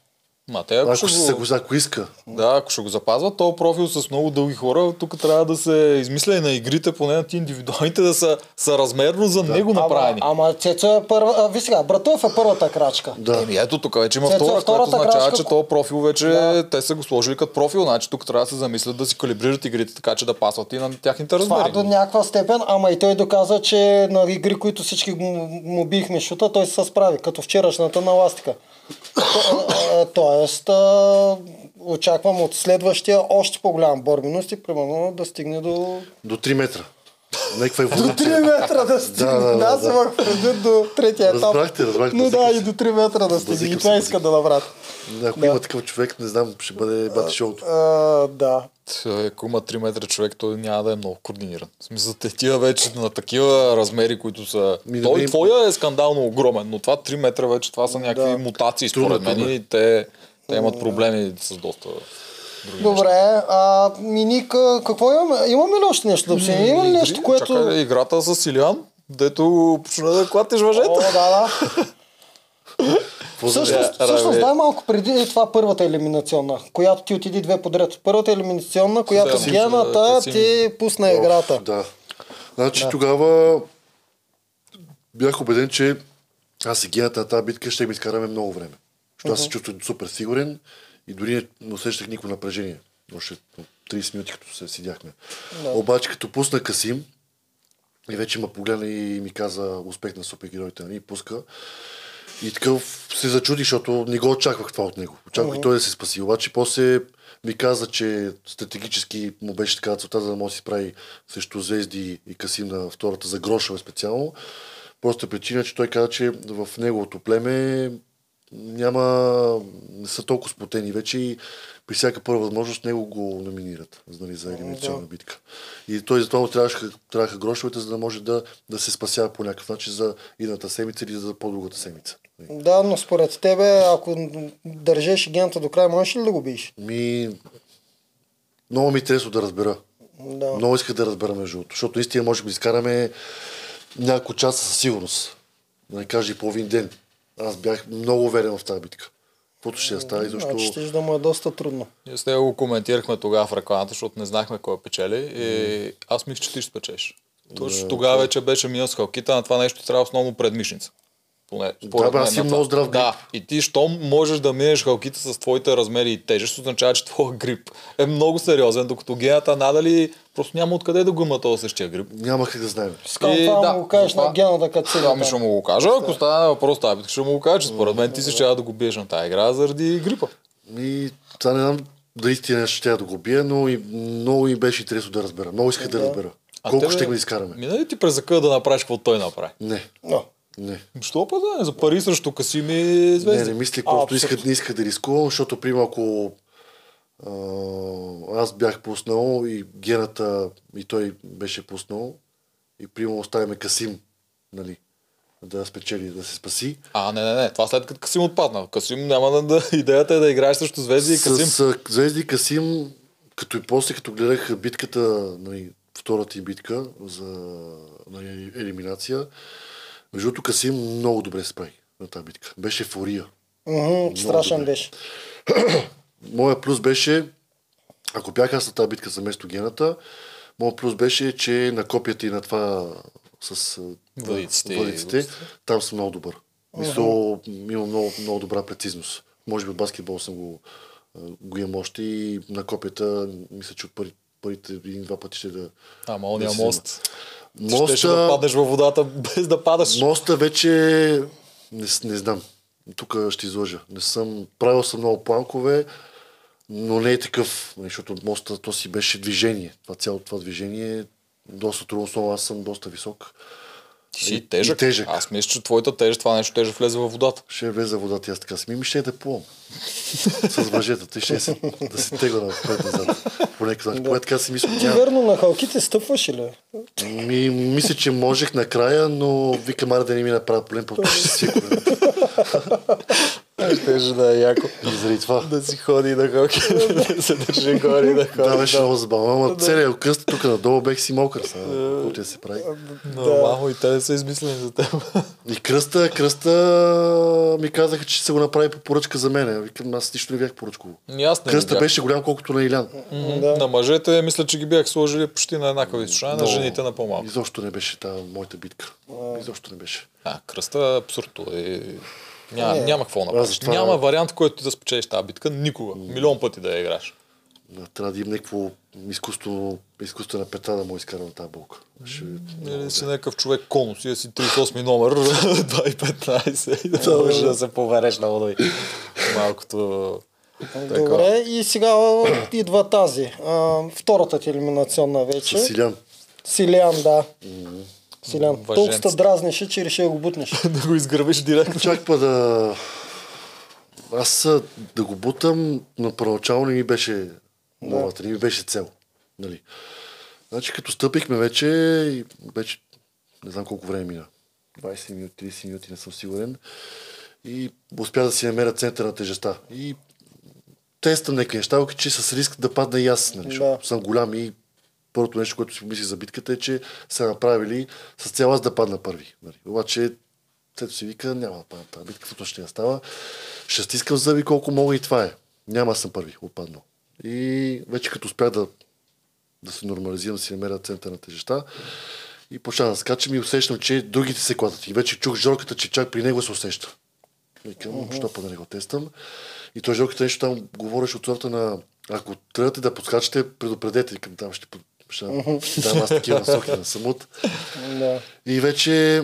Ма те, ако, ако, ще се го... го, ако иска. Да, ако ще го запазват, този профил с много дълги хора, тук трябва да се измисля и на игрите, поне на ти индивидуалните, да са съразмерно за него направени. Ама, ама Цецо е първа... А, ви сега, Братов е първата крачка. Да. Еми ето тук вече има Цецо, втора, което втората означава, крачка- че този профил вече Да. те са го сложили като профил, значи тук трябва да се замислят да си калибрират игрите така, че да пасват и на тяхните Това размери. до някаква степен, ама и той доказа, че на игри, които всички му, му бихме шута, той се справи, като вчерашната на ластика. Тоест, очаквам от следващия още по-голям борбеност и примерно да стигне до... До 3 метра. Някаква До еволюция. 3 метра да стигне. Да, да, да, Аз да. имах предвид до третия етап. Разбрахте, разбрахте. Но да, и до 3 метра да стигне. И това иска да направят. Ако Да. има такъв човек, не знам, ще бъде бати шоуто. Да. Ако има 3 метра човек, той няма да е много координиран. В смисъл, те тия вече на такива размери, които са... Ми, той твоя е скандално огромен, но това 3 метра вече, това са някакви Да. мутации според мен и те, те имат проблеми с доста Добре, а Миника, какво имаме? Имаме ли още нещо да обсъдим? Има ли нещо, което... Чакай, играта с Силиан, дето почна да клатиш въжета. О, да, да. Всъщност, Да, всъщност дай малко преди това първата елиминационна, която ти отиди две подред. Първата елиминационна, която Касим, гената Касим. ти пусна играта. Да. Значи тогава бях убеден, че аз и гената на тази битка ще ми изкараме много време. Защото аз се чувствам супер сигурен и дори не усещах никакво напрежение. Още 30 минути, като се седяхме. Обаче, като пусна Касим, и вече ме погледна и ми каза успех на супергероите, нали, и пуска. И такъв се зачудих, защото не го очаквах това от него. Очаквах той да се спаси. Обаче после ми каза, че стратегически му беше така целта, за да може да си справи срещу Звезди и Касим на втората за грошове специално. Просто причина, че той каза, че в неговото племе няма, не са толкова сплотени вече и при всяка първа възможност него го номинират нали, за елиминационна Да. битка. И той затова му трябваха, трябваха грошовете, за да може да, да се спасява по някакъв начин за едната седмица или за по-другата седмица. Да, но според тебе, ако държеш гената до края, можеш ли да го биеш? Ми... Много ми е интересно да разбера. Да. Много иска да разбера между другото, защото наистина може да изкараме няколко часа със сигурност. Да не кажа и половин ден. Аз бях много уверен в тази битка. Каквото ще стане, защото... Значи ще да му е доста трудно. Ние с него го коментирахме тогава в рекламата, защото не знахме кой печели и аз мисля, че ти ще спечеш. Точно тогава вече беше минал с халкита, на това нещо трябва основно предмишница. Поне, според бе, аз на много здрав грип. Да, и ти, щом можеш да минеш халкита с твоите размери и тежест, означава, че твоя грип е много сериозен, докато гената надали просто няма откъде да го има този същия грип. Няма как да знаем. Искам И това да, му го кажеш това- на гената, като седи Ами ще му го кажа, ако стане въпрос тази ще му го кажа, че според мен ти се ще да го биеш на тази игра заради грипа. И това не знам дали истина ще тя да го бия, но и много и беше интересно да разбера. Много исках да разбера. Колко ще го изкараме? Мина ли ти през закъда да направиш какво той направи? Не, Но, не. Що па да? За пари срещу Касими Не, звезди. не мислих, А, просто абсолютно. исках, не исках да рискувам, защото, примерно, ако а, аз бях пуснал и гената и той беше пуснал и примерно оставяме Касим, нали, да спечели, да се спаси. А, не, не, не. Това след като Касим отпадна. Касим няма да, да идеята е да играеш срещу звезди и Касим. С, с Звезди и Касим, като и после, като гледах битката, нали, втората им битка за нали, елиминация, между другото Касим много добре се справи на тази битка. Беше фурия. мгм, страшен добре. беше. Моя плюс беше, ако бях аз на тази битка за место гената, моят плюс беше, че на копията и на това с Въдиците въдиците, там съм много добър. Мисля, имам много, много добра прецизност. Може би от баскетбол съм го, го имам още и на копията, мисля, че от пари, парите един-два пъти ще да... Ама ония да мост. Моста... Ще да паднеш във водата без да падаш. Моста вече не, не знам. Тук ще излъжа. Не съм, правил съм много планкове, но не е такъв, нали, защото моста то си беше движение. Това цялото това движение е доста трудно, особено аз съм доста висок. Ти си И- тежък. и тежък. Аз мисля, че твоята тежест, това нещо теже влезе във водата. Ще влезе в водата и аз така сми, ми ще е да плувам. С въжетата и ще се, да се тегла напред назад. По някакъв начин. Поне така си мисля. Ти Няма- верно на халките стъпваш ли? Ми, мисля, че можех накрая, но викам, аре да не ми направя проблем, просто ще си Теже да е яко. И заради това. да си ходи на хоки, да се държи горе и да ходи. Да, беше много забавно. Ама целият кръст тук надолу бех си мокър. Сега, Каквото я се прави. Нормално и те не са измислени за теб. И кръста, кръста ми казаха, че се го направи по поръчка за мен. Викам, аз нищо не бях поръчково. И аз не Кръста беше голям колкото на Илян. На мъжете мисля, че ги бях сложили почти на еднаква височина, на жените на по-малко. Изобщо не беше тази моята битка. Изобщо не беше. А, кръста е Няма, Не. няма какво направиш. затова- Няма вариант, който ти да спечелиш тази битка. Никога. Милион пъти да я играш. Да, Трябва да има някакво изкуство, изкуствена пета да му изкарам тази болка. Ще... Или си някакъв човек конус и да си 38 номер, 2,15 и да можеш да се повереш на вода. Малкото Добре, и сега идва тази. А, втората ти елиминационна вече. С Силян. Силян, да. Силян. Толкова те дразнеше, че реши да го бутнеш. да го изгърбиш директно. Чак па да... Аз а, да го бутам, на първоначално не ми беше новата, не ми беше цел. Нали. Значи като стъпихме вече, и вече не знам колко време мина. 20 минути, 30 минути, не съм сигурен. И успя да си намеря центъра на тежестта. И тествам нека неща, че с риск да падна и аз, нали, Да. съм голям и първото нещо, което си помисли за битката е, че са направили с цел аз да падна първи. Нали. Обаче, тето си вика, няма да падна тази битка, каквото ще я става. Ще стискам зъби колко мога и това е. Няма съм първи, отпаднал. И вече като успях да, да се нормализирам, да си намеря център на тежестта, и почна да скачам и усещам, че другите се кладат. И вече чух Жорката, че чак при него се усеща. Викам, uh-huh. що па да не го тествам. И той Жорката нещо там говореше от сорта на ако тръгнете да подскачате, предупредете. Викам, там ще, ще, дам аз такива насоки на самот. да. И вече,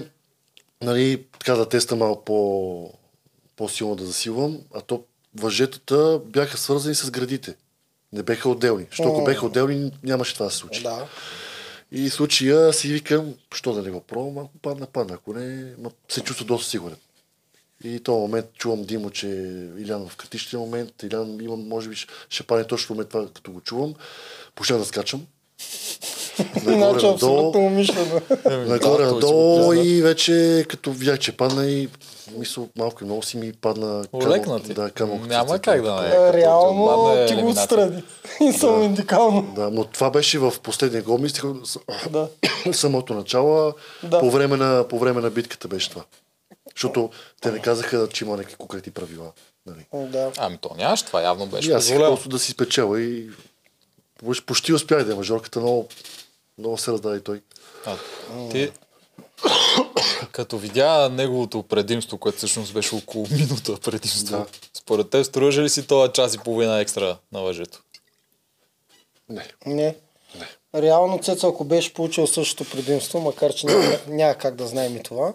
нали, така да теста малко по, по-силно да засилвам, а то въжетата бяха свързани с градите. Не беха отделни. Защото ако беха отделни, нямаше това да се случи. Да. И случая си викам, що да не го пробвам, ако падна, падна. Ако не, ма, се чувства доста сигурен. И този момент чувам Димо, че Илян в критичния момент, Илян има, може би, ще- падне точно момент това, като го чувам. Почнах да скачам. Нагоре, Значи абсолютно умишлено. нагоре, надолу и вече като видях, че падна и мисъл, малко и много си ми падна ти. Да, камък Няма как да не е. Реално ти го отстрани. И само индикално. Да, но това беше в последния гол. Мислех, Да. самото начало, Да. по, време на, по време на битката беше това. Защото те не казаха, че има някакви конкретни правила. Нали. Да. Ами то нямаш, това явно беше И аз си просто да си спечела и почти- почти успях да е. Мажорката много, много се раздаде той. А, ти, като видя неговото предимство, което всъщност беше около минута предимство, Да. според теб струваше ли си този час и половина екстра на въжето? Не. Не. Реално Цецо, ако беше получил същото предимство, макар че няма, няма как да знаем и това,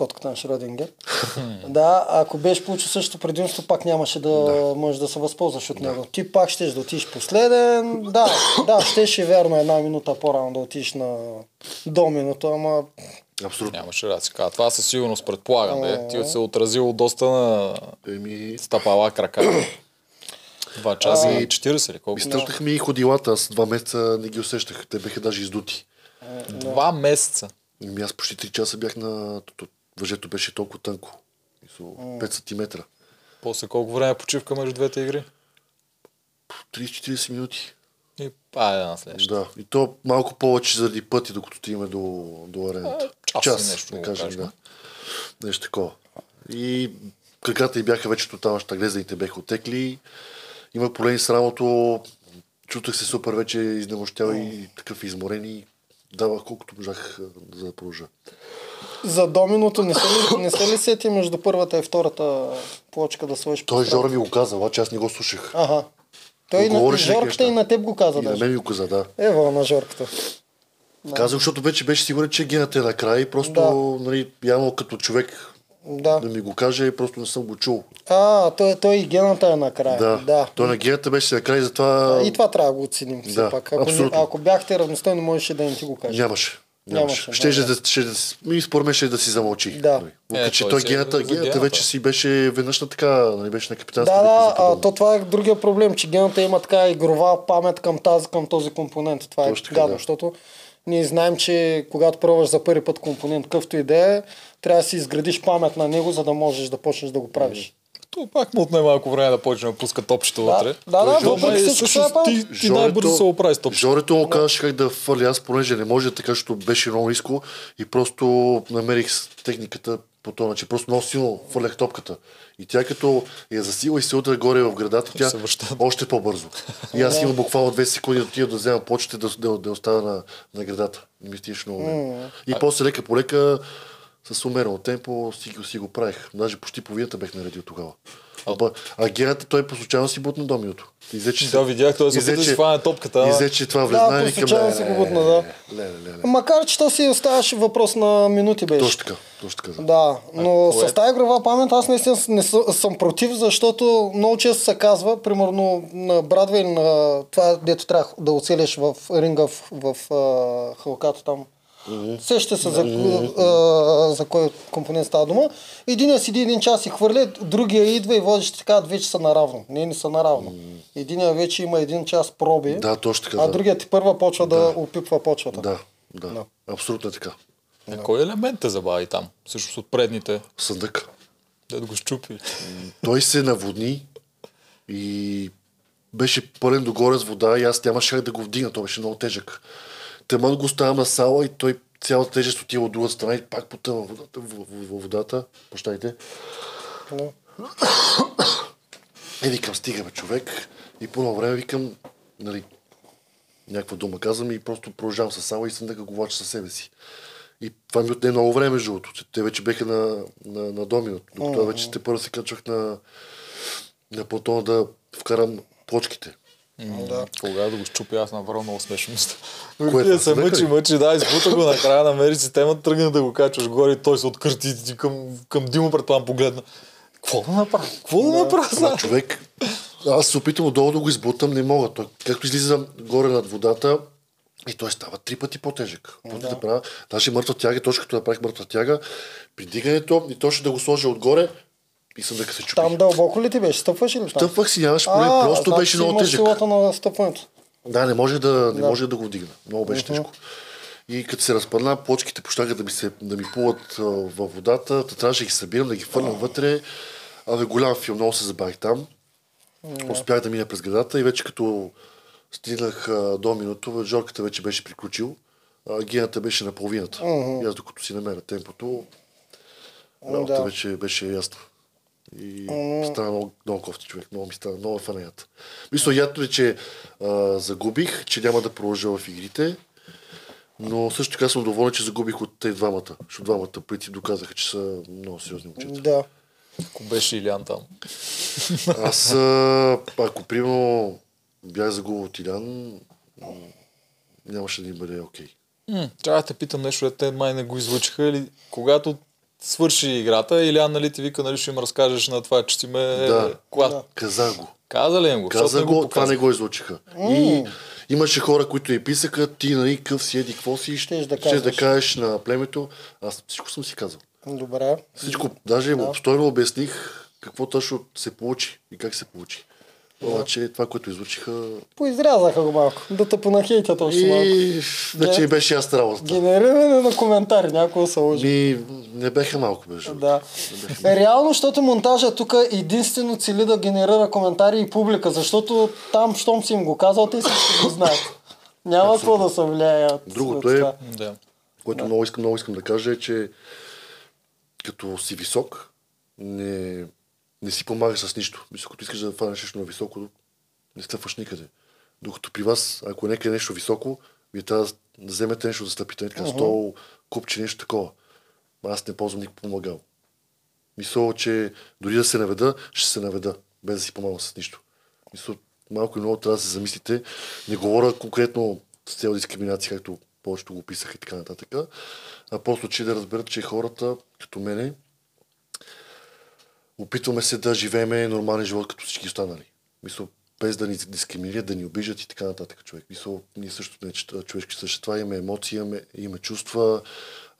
котката на Шродингер, да, ако беше получил същото предимство, пак нямаше да, можеш да се възползваш от него. Ти пак щеш да отидеш последен, да, да, щеше вярно една минута по-рано да отидеш на до минута, ама Абсолютно. Нямаше да кажа. Това със сигурност предполагам. Де. Ти се отразило доста на Еми, стъпала крака. Два часа и 40 или колко? изтърках ми и ходилата. Аз два месеца не ги усещах. Те бяха даже издути. Два месеца. Еми, аз почти 3 часа бях на... то- то- Въжето беше толкова тънко. Мисъл, 5 см. После колко време почивка между двете игри? 30-40 минути. И айде на следващата. Да, и то малко повече заради пъти, докато стигаме до, до арената. А, час и нещо, да кажем, да. Нещо такова. И краката и бяха вече тотално щаглезаните бяха отекли. Има проблеми с рамото. Чутах се супер вече изнемощял и такъв изморен и давах колкото можах за да продължа. За доминото не се ли, не се ли сети между първата и втората плочка да сложиш Той? Жора ми го каза, обаче аз не го слушах. Ага. Той и на Жорката и на теб го каза И на даже. мен ми го каза, да. Ева на Жорката. Казах, защото вече беше сигурен, че гената е накрая и просто, Да. нали, явно като човек Да. да ми го каже, просто не съм го чул. А, той, той и гената е накрая. Да. да. Той на гената беше накрая, затова И това трябва да го оценим все Да, пак. Ако, не, абсолютно. ако бяхте равностойни, можеше да не ти го кажа. нямаше. Нямаше, да. ще да, си- ми според мен ще да си замълчи. Да. Нали. Въпреки, Е, че той е гената, гената вече си беше веднъж на така, нали, беше на капитанска Да, да, за а, то това е другия проблем, че гената има така игрова памет към, тази, към този компонент. Това е Точно така, гадно, да. защото ние знаем, че когато пробваш за първи път компонент, какъвто и да е, трябва да си изградиш памет на него, за да можеш да почнеш да го правиш. То пак му отне малко време да почне да пуска топчето Да, вътре. да, да, Ама въпреки всичко всъщност това е ти, ти най-бързо се оправи с топчето. Жорето му казваше как да фърли аз, понеже не може така, защото беше много ниско и просто намерих техниката по този начин. Просто много силно фърлях топката. И тя като я засила и се удря горе в градата, тя още по-бързо. И аз имам буквално две секунди да отида да взема почта да, да, да оставя на, на градата. Не ми стигаше много време. И после лека по лека с умерено темпо си, го- си го правих. Даже почти половината бех наредил тогава. А, а герата той по случайно си бутна доминото. И взе, че Да, видях, той се опита да хване топката. И ама- взе, че това Да, влезна по и към случайно си го бутна, да. Леле, леле. Макар, че то си оставаше въпрос на минути беше. Точно така, точно така. Да. Да, но кое- с тази игрова памет аз наистина не съ- съм против, защото много често се казва, примерно на Брадвей, на това, дето трябва да оцелиш в ринга в, в а, халката там. Сеща се за, а, за кой компонент става дума. Единия седи един час и хвърля, другия идва и водещи така, вече са наравно. Не, не са наравно. Единия вече има един час проби, Да, точно така. а да. другият ти първа почва да, опипва почвата. Да, да. Абсолютно е така. Е, Кой елемент те забави там? Също от предните. Съндък. Да го щупи. Той се наводни и беше пълен догоре с вода и аз нямаше как да го вдигна. Той беше много тежък. Темън го оставям на сала и той цялата тежест отива от другата страна и пак потъва водата. В, в, в водата. Прощайте. Да. И викам, стига бе, човек. И по едно време викам, нали, някаква дума казвам и просто продължавам с сала и съм да го влача със себе си. И това ми отне много време, между другото. Те вече беха на, на, на домино. Докато вече те първо се качвах на, на платона да вкарам плочките. Да. Кога да го щупи, аз направо много смешно. Кое се мъчи, мъчи, да, избута го накрая, намери система, тръгна да го качваш горе и той се откърти към, към Димо предполагам погледна. Какво да направя? Какво да направя Ама сега? човек, аз се опитам отдолу да го избутам, не мога. Той, както излиза горе над водата, и той става три пъти по-тежък. Да. да правя, даже мъртва тяга, точно като направих мъртва тяга, при дигането и точно да го сложа отгоре и съм дека се чупи. Там дълбоко ли ти беше? Стъпваш ли? Стъпвах си, нямаш проблем, просто значи беше много имаш тежък. силата на стъпването. Да, не може да, не може да го вдигна. Много беше тежко. И като се разпадна, плочките почнаха да ми, се, да ми плуват а, във водата, та трябваше да ги събирам, да ги фърнам вътре. Абе, голям филм, много се забавих там. Успях да мина през градата и вече като стигнах а, до минуто, Жорката вече беше приключил. А, гената беше на половината. И аз докато си намеря темпото, работа Да. вече беше ясна. И стана много, много кофти човек. Много ми стана, много е фанеята. Мисля, ядно е, че а, загубих, че няма да продължа в игрите. Но също така съм доволен, че загубих от тези двамата. Защото двамата преди доказаха, че са много сериозни момчета. Да. Ако беше Илян там. Аз, а, ако примерно бях загубил от Илян, нямаше да им бъде окей. М, трябва да те питам нещо, те май не го излучиха или когато свърши играта, Илян нали ти вика, нали ще им разкажеш на това, че си ме... Да. Клад. Да. Казах го. Каза ли им го? Каза не го, това не го излучиха. И имаше хора, които я писаха, ти нали къв си, еди, какво си, Щеш да ще да кажеш на племето. Аз всичко съм си казал. Добре. Всичко, даже да. обстойно обясних какво точно се получи и как се получи. Обаче това, което излучиха Поизрязаха го малко. Да те понахейтят още малко. и и беше ясна работа. Генериране на коментари, някой се лъжи. Ми, не беха малко, беше. Да. Е, реално, защото монтажа тук единствено цели да генерира коментари и публика, защото там, щом си им го казал, те всички го знаят. Няма какво да се влияят. Другото от е-. Да. Което много искам, много искам да кажа е, че като си висок, не, не си помагаш с нищо. Мисля, като искаш да фанеш нещо на високо, не стъпваш никъде. Докато при вас, ако нека е нещо високо, вие трябва да вземете нещо да стъпите. Така, стол, купче, нещо такова. Аз не ползвам никакво помагал. Мисля, че дори да се наведа, ще се наведа, без да си помагам с нищо. Мисля, малко и много трябва да се замислите. Не говоря конкретно с цел дискриминация, както повечето го писаха и така нататък, а просто, че да разберат, че хората, като мене, опитваме се да живееме нормален живот, като всички останали. Мисля, без да ни дискриминират, да ни обижат и така нататък човек. Мисля, ние също че- човешки същества, имаме емоции, имаме, имаме чувства,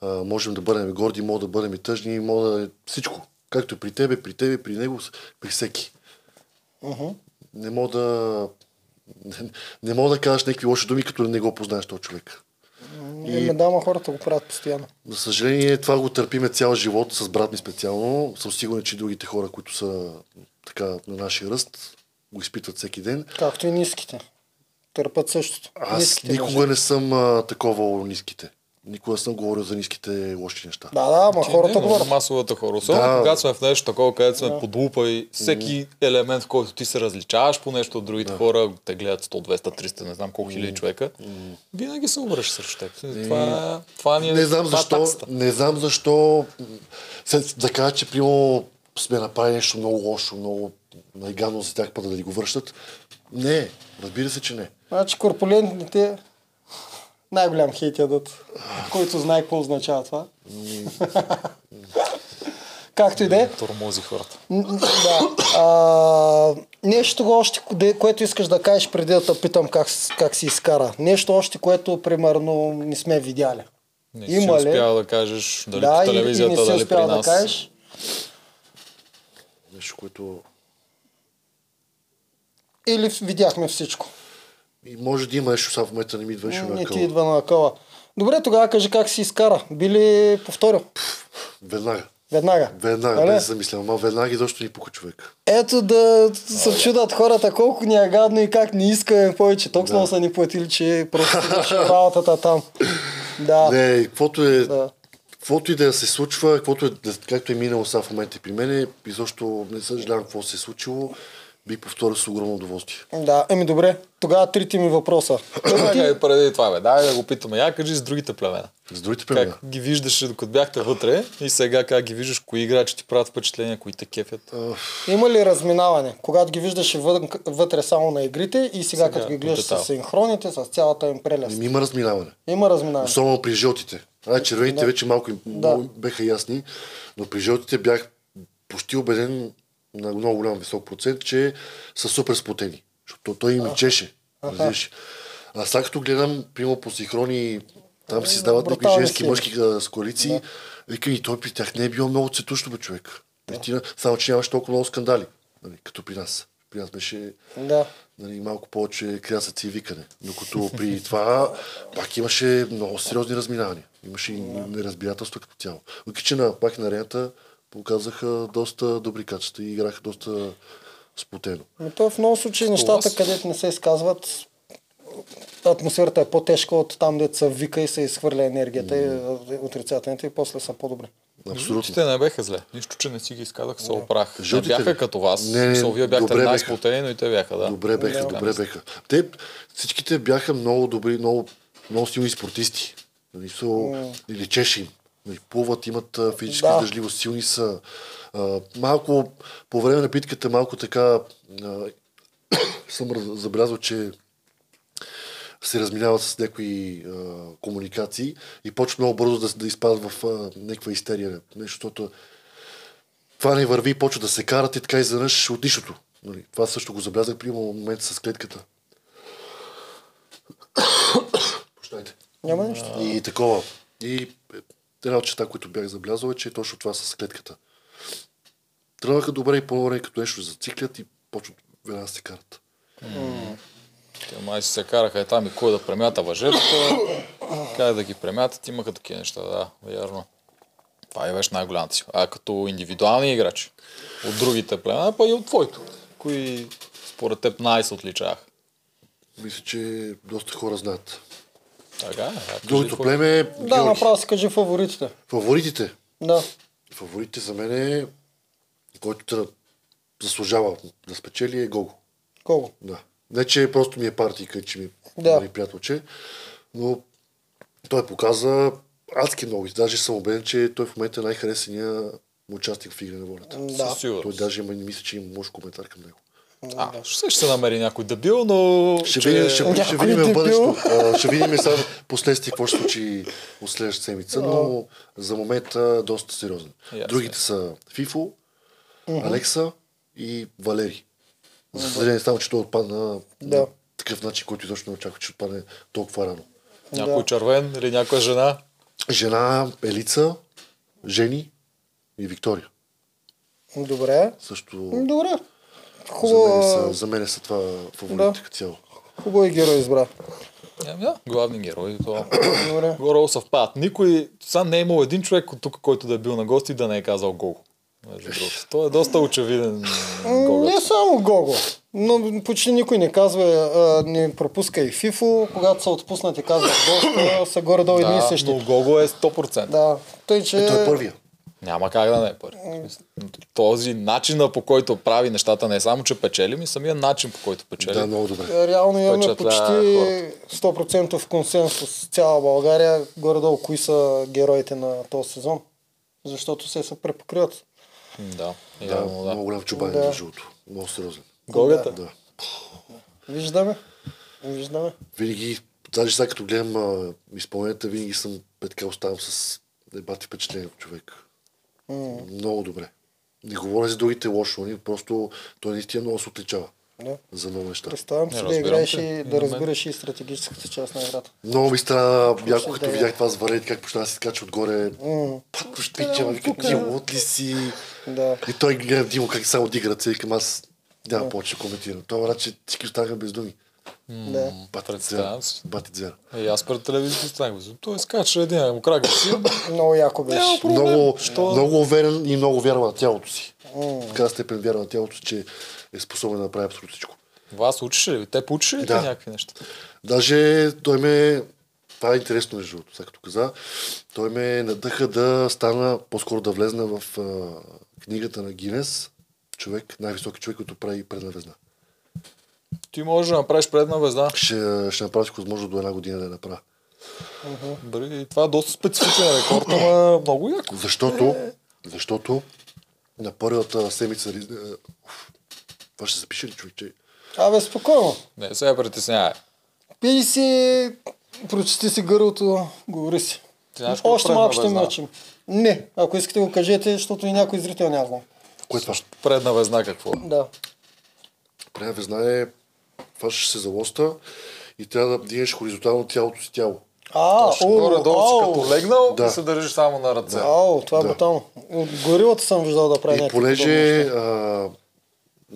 а, можем да бъдем горди, може да бъдем и тъжни, може да всичко. Както при тебе, при тебе, при него, при всеки. Не мога да... Не, не мога да кажеш някакви лоши думи, като не го познаеш този човек. И... Еми, да, ма хората го правят постоянно. За съжаление, това го търпиме цял живот с брат ми специално. Съм сигурен, че другите хора, които са така на нашия ръст, го изпитват всеки ден. Както и ниските. Търпат същото. Аз Ниските никога не съм а, такова ниските. Никога не съм говорил за ниските лоши неща. Да, да, ама хората не, говорят. Масовата хора. Особено Да. когато сме в нещо такова, където сме под лупа и всеки елемент, в който ти се различаваш по нещо от другите хора, те гледат 100, 200, 300, не знам колко хиляди човека, винаги се обръща срещу теб. Това, това ни е Не знам е защо, таксата. не знам защо се, да кажа, че примерно сме направили нещо много лошо, много най-гадно за тях, пък да ни го връщат. Не, разбира се, че не. Значи корпулентните най-голям хейт ядат, който знае какво означава това. Както и да е. Тормози хората. Да. А, нещо още, което искаш да кажеш преди да те питам как, как си изкара. Нещо още, което примерно не сме видяли. Не Има си ли? успял да кажеш дали да, по и, и телевизията, не си дали при успял да нас. кажеш. Нещо, което Или видяхме всичко. И може да има нещо, сега в момента не ми идваше Не на ти идва на къла. Добре, тогава кажи как си изкара. Би ли повторил? Веднага. Веднага. Веднага, Нали? без да замисля. Ама веднага изобщо ни пука човек. Ето да се чудат хората колко ни е гадно и как не искаме повече. Толкова много са ни платили, че просто работата там. Да. Не, каквото е, Да. каквото и да се случва, каквото е, да- както е минало сега в момента и при мене, изобщо не съжалявам какво се е случило, би повторил с огромно удоволствие. Да, еми добре. Тогава трите ми въпроса. Чакай, преди това, бе. Дай да го питаме. Я кажи с другите племена. С другите племена. Как ги виждаше докато бяхте вътре и сега как ги виждаш, кои играчи ти правят впечатление, кои те кефят. Има ли разминаване? Когато ги виждаш вън, вътре само на игрите и сега, Сега, като ги гледаш с синхроните, с цялата им прелест. Ами има разминаване. Има разминаване. Особено при жълтите. А, червените Да. вече малко, Да. беха ясни, но при жълтите бях почти убеден на много голям висок процент, че са супер сплотени. Защото той им чеше. разбираш. А сега като гледам, примерно по синхрони, там си издават някакви женски, мъжки с коалиции. Викам и той при тях не е било много цветущо, бе, човек. Наистина, само че нямаше толкова много скандали, нали, като при нас. При нас беше Да. нали, малко повече крясъци и викане. Докато при това пак имаше много сериозни разминавания. Имаше и неразбирателство като цяло. Въпреки, че на, пак на арената показаха доста добри качества и играха доста сплотено. Но то в много случаи нещата, вас? където не се изказват, атмосферата е по-тежка от там, дето се вика и се изхвърля енергията и а, отрицателните и после са по-добре. Абсолютно. Жълтите не беха зле. Нищо, че не си ги изказах, се оправих. Не Жълтите бяха ли? като вас. Не, не, Не, вие бяхте добре най-сплотени, но и те бяха, да. Добре беха, Да. добре беха. Те всичките бяха много добри, много, много силни спортисти. Нали, so, и лечеше им. Нали, плуват, имат физическа Да. издържливост, силни са. А, малко, по време на битката, малко така а, съм забелязал, че се разминават с някои а, комуникации и почват много бързо да, да изпадат в а, някаква истерия. Нещо, защото това не върви почва да се карат и така изведнъж от нищото. Нали, това също го забелязах при момента с клетката. Прощайте. Няма нищо. И такова. И една от чета, които бях забелязал е, че е точно това с клетката. Тръгнаха добре и по-добре, като нещо зациклят и почват веднага се карат. Те май се караха и там и кой да премята въжетата, как да ги премятат, имаха такива неща, да, вярно. Това е беше най-голямата си. А като индивидуални играчи от другите племена, па и от твоето. Кои според теб най се отличаваха? Мисля, че доста хора знаят. Е, да, Другото племе е Да, Георги. направо си кажи фаворитите. Фаворитите. Да. Фаворитите за мен е, който да заслужава да спечели е Гого. Колко? Да. Не, че просто ми е партийка, че ми Да. да. нали, приятелче, но той показа адски много. И Даже съм убеден, че той в момента е най-харесания му участник в Игра на волята. Да. Със Той даже има, не мисля, че има лош коментар към него. А, ще ще се намери някой дебил, но... Ще, че- видим, ще, ще Някой видим в бъдещето. А, Ще видим сега последствие какво ще случи от следващата седмица, но за момента доста сериозен. Ясно. Другите са Фифо, Алекса и Валери. За съжаление, само че той отпадна Да. на такъв начин, който изобщо не очаква, че отпадне толкова рано. Някой Да. червен или някоя жена. Жена Елица, Жени и Виктория. Добре. Също Добре. За мен, Хубаво, са, за мен са това фаворитите като цяло. хубаво и герой избра. Ами да, главни герои. То... Горе съвпадат. Никой, сам не е имал един човек от тук, който да е бил на гости и да не е казал другото. Той е доста очевиден М, гол. Не само Гого. Но почти никой не казва, а, не пропуска и FIFO, когато са отпуснати казват доста, са горе-долу едни и Да, същи. но Гого е 100%. Да, тъй че... Е, той е първия. Няма как да не е смисъл, Този начина по който прави нещата не е само, че печели, ми самия начин по който печели. Да, много добре. Реално имаме почти 100% консенсус с цяла България, горе-долу кои са героите на този сезон. Защото се се препокриват. Да, Да, явно, да. много голям чубан Да. да. между другото. Много сериозен. Гогата? Да. Виждаме. Виждаме. Винаги, даже сега като гледам а, изпълненията, винаги съм е така оставам с дебати впечатление от човек. М, Много добре. Не говоря за другите лошо, ни просто той наистина много се отличава Да. за много неща. Представям си да играеш и да разбираш и стратегическата част на играта. Много ми стана яко, ще като да е. видях това с варенето, как почна да се скача отгоре. М, Пак щича, вика, ти лот ли си? Да. И той гледа Димо как само и към аз няма повече да коментирам. Това че всички останаха без думи. Да. Дзера. И аз пред телевизията станах. Той скача един му крак си. Много яко беше. Много, Що? много уверен и много вярва на тялото си. Такава степен вярва на тялото си, че е способен да направи абсолютно всичко. Вас учиш ли? Те поучиш ли Да. някакви неща? Даже той ме... Това е интересно между другото, сега като каза. Той ме надъха да стана, по-скоро да влезна в а, книгата на Гинес. Човек, най-високи човек, който прави предна везна. Ти можеш да направиш предна везда. Ще, ще направя всичко възможно до една година да я направя. Дали, това е доста специфичен рекорд, ама много яко. Защото, защото на първата седмица... е, Това ще запише ли човек, че... Абе, спокойно. Не, сега притеснявай. Пий си, прочети си гърлото, говори си. Знаеш какво Още малко ще мълчим. Не, ако искате го кажете, защото и някой зрител няма знае. Кое е това? Предна везна какво? Да. Предна везна е... Фащаш се за лоста и трябва да вдигнеш хоризонтално цялото си тяло. А, Точно о, горе-долу си като легнал Да. и се държиш само на ръце. Ау, това е Да. брутално. От горилата съм виждал да прави И понеже а,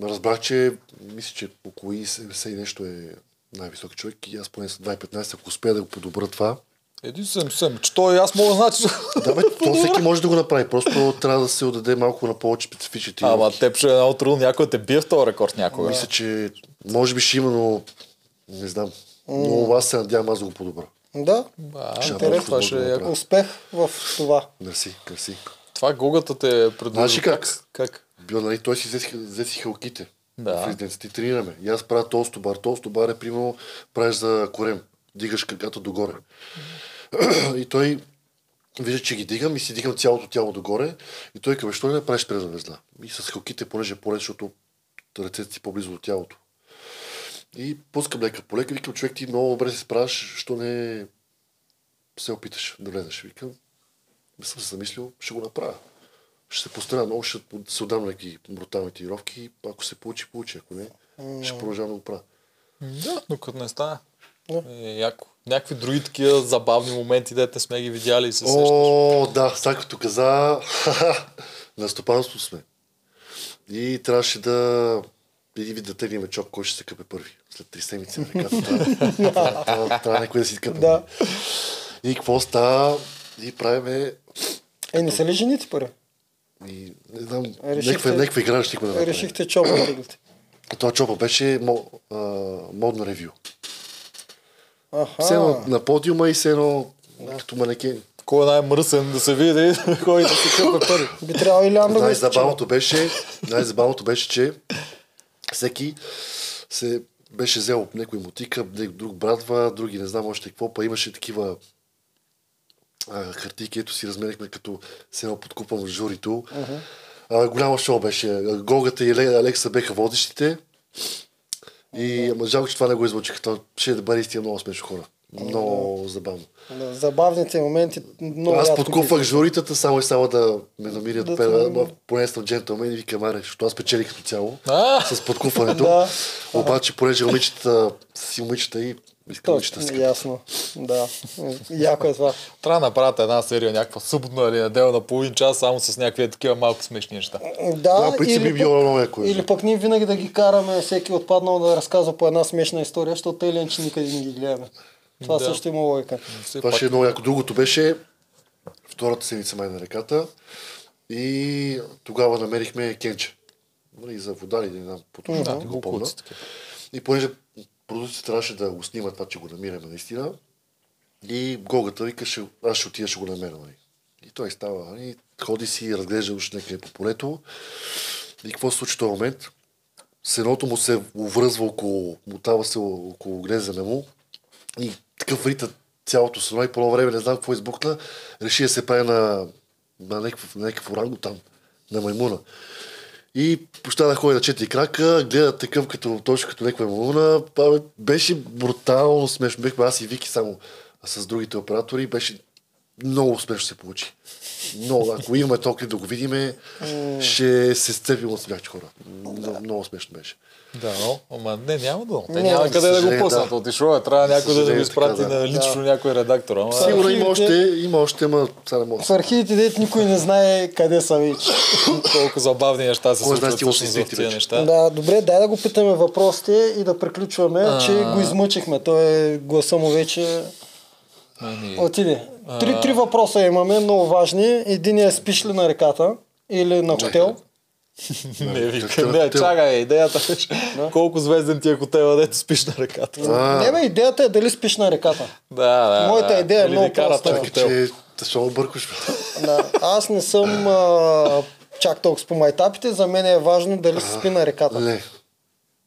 разбрах, че мисля, че около 70 и нещо е най-висок човек и аз поне с 2,15, ако успея да го подобра това. Един съм, съм, че той аз мога да значи. Да, бе, то всеки може да го направи. Просто трябва да се отдаде малко на повече специфични Ама теб ще е много трудно някой те бие в този рекорд някога. Мисля, че може би ще има, но не знам. Но аз се надявам аз да го подобра. Да, интересно, това ще е успех в това. Мерси, мерси. Това гогата те е предложил. Знаеш как? Как? Бил, нали, той си взе, си- халките. Да. В резиденцията и тренираме. И аз правя толсто бар. Толсто бар е, примерно, правиш за корем. Дигаш краката догоре. и той вижда, че ги дигам и си дигам цялото тяло догоре. И той казва, що ли не правиш презна везна? И с халките, понеже е по-лесно, защото ръцете си по-близо до тялото. И пускам лека по лека, викам, човек ти много добре се справяш, що не се опиташ да влезеш. Викам, не съм се замислил, ще го направя. Ще се постара много, ще се отдам на някакви брутални тренировки. Ако се получи, получи. Ако не, ще продължавам да го правя. Да, но като не стане. Е, яко. Някакви други такива забавни моменти, дете сме ги видяли и се сещаш. О, да, сега като каза, на стопанство сме. И трябваше да вид да теглим чоп, кой ще се къпе първи. След три седмици на реката. Трябва, някой да си къпе. Да. И какво става? И правиме... Е, не са ли жените първи? И, не знам, Решихте- някаква, игра щихме да направим. Решихте чопа да теглите. Това чопа беше модно ревю. Аха. Все едно на подиума и все едно като манекен. Кой е най-мръсен да се види, кой да се къпе първи. Би трябвало Илян да го изкачи. Най-забавното беше, най-забавното беше, че всеки се беше взел някой мотика, друг братва, други не знам още какво, па имаше такива а, хартийки, ето си размерихме като се едно подкупвам в журито. А, голямо шоу беше. Гогата и Алекса беха водещите. И ама жалко, че това не го излучиха. Това ще да бъде истина много смешно хора. Много забавно. Да, забавните моменти много Аз подкупвах ги- журитата, само и само да ме намират Да да те- да поне съм джентълмен и викам, аре, защото аз печелих като цяло А, с подкупването. Да. Обаче, понеже момичета си момичета и искам момичета Точно, си. ясно. Да. Яко е това. трябва да направят една серия, някаква съботна или неделна половин час, само с някакви такива малко смешни неща. Да, Да, принцип би или, било пък, много яко. или пък ние винаги да ги караме, всеки отпаднал да разказва по една смешна история, защото тъй лен, че никъде не ги гледаме. Това Да. също има логика. Все Това пак, ще е много яко. Другото беше втората седмица май на реката. И тогава намерихме Кенче. нали, за вода или не знам, по точно Да, не го помня. И понеже продуцията трябваше да го снима това, че го намираме наистина, и Гогата вика, ще, аз ще отида, ще го намеря. Нали. И той става, нали, ходи си, разглежда уж някъде по полето. И какво се случи в този момент? Сеното му се увръзва около, мутава се около грезена му и такъв рита цялото сено и по едно време не знам какво избухна, реши да се прави на, на някакъв, на някакъв орангутан, на маймуна. И почта да ходи на четири крака, гледа такъв като, точно като някаква маймуна. Беше брутално смешно. Бехме аз и Вики само с другите оператори. Беше много смешно се получи. Много, ако имаме клип да го видим, ще се сцепим от смях, хора. Много, много смешно беше. Да, но, ама не, няма да. Те Не, няма за къде да го пуснат. да. Отишло е, трябва някой да, да го изпрати така, да. на лично някой редактор. Ама, Сигурно има още, има още, ама сега не мога. да В архивите дете никой не знае къде са вече. колко забавни неща се случват в тия вече. неща. Да, добре, дай да го питаме въпросите и да приключваме, че го измъчихме. Той е гласа му вече Ами, отиде. Три, три въпроса имаме, много важни. Единият е спиш ли на реката или на хотел? Не, вика, не, чакай, идеята беше колко звезден ти е хотела, дето спиш на реката. Не бе, идеята е дали спиш на реката. Да, да. Моята идея е много проста. бъркаш? бе? Да, аз не съм а, чак толкова по майтапите, за мен е важно дали се спи на реката. Не.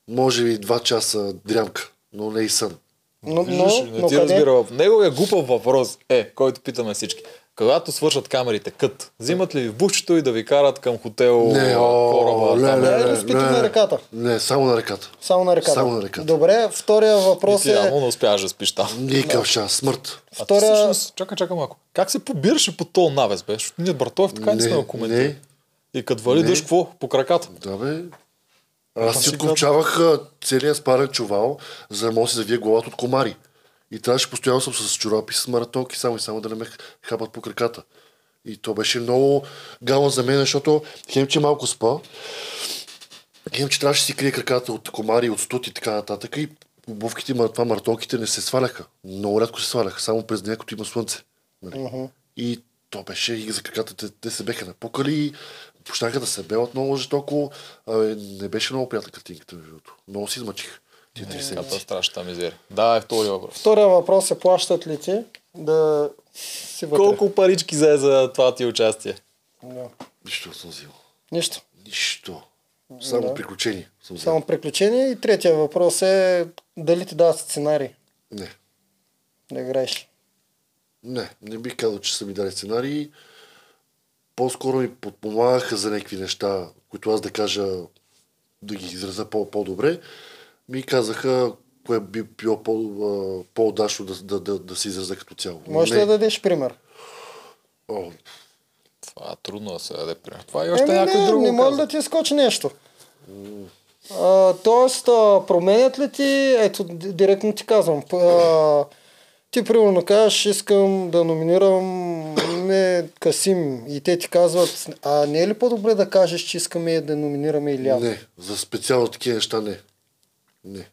Може би два часа дрямка, но не и сън. Но, но, не но ти къде? разбира. В неговия глупав въпрос е, който питаме всички. Когато свършат камерите, кът, взимат ли ви в бушчето и да ви карат към хотел, Не, о, кораба? не, там? не, не, не, на не. реката? Не, само на реката. Само на реката. Само на реката. Добре, втория И въпрос ти е... явно не успяваш да спиш там. Никакъв шанс. Смърт. А ти Втория- всъщност, чакай, чакай малко. Как се побираше по този навес, бе? Защото ние Братоев така не, Не, сме го коментирали. И като вали дъжд, какво? По краката. Да, бе. Аз си отковчавах а, целият спарен чувал, за да мога да си завия главата от комари. И трябваше постоянно съм с чорапи, с маратонки, само и само да не ме хапат по краката. И то беше много гално за мен, защото хем, че малко спа, хем, че трябваше да си крие краката от комари, от студ и така нататък. И обувките, това маратонките не се сваляха. Много рядко се сваляха, само през деня, като има слънце. Нали? И то беше и за краката, те, те се беха напукали почнаха да се белят много жестоко. Не беше много приятна картинката, между другото. Много си измъчих тия три седмици. Ката страшната мизерия. Да, е втори въпрос. Втория въпрос е плащат ли ти да си вътре? Колко парички взе за това ти участие? Да. Нищо не съм взимал. Нищо. Нищо. Само Да. приключения съм взел. Само приключение. И третия въпрос е дали ти дават сценарий Не. да играеш. Не, не бих казал, че са ми дали сценарии. По-скоро ми подпомагаха за някакви неща, които аз да кажа, да ги изразя по- по-добре. Ми казаха, кое би било по-удачно да, да, да, да се изразя като цяло. Можеш ли да дадеш пример? О, Това е трудно да се даде пример. Това и още Еми, някой не, друго не може да ти скочи нещо. А, тоест, а, променят ли ти, ето, директно ти казвам, а, ти примерно кажеш, искам да номинирам не Касим и те ти казват, а не е ли по-добре да кажеш, че искаме да номинираме Илия? Не, за специално такива неща не. Не.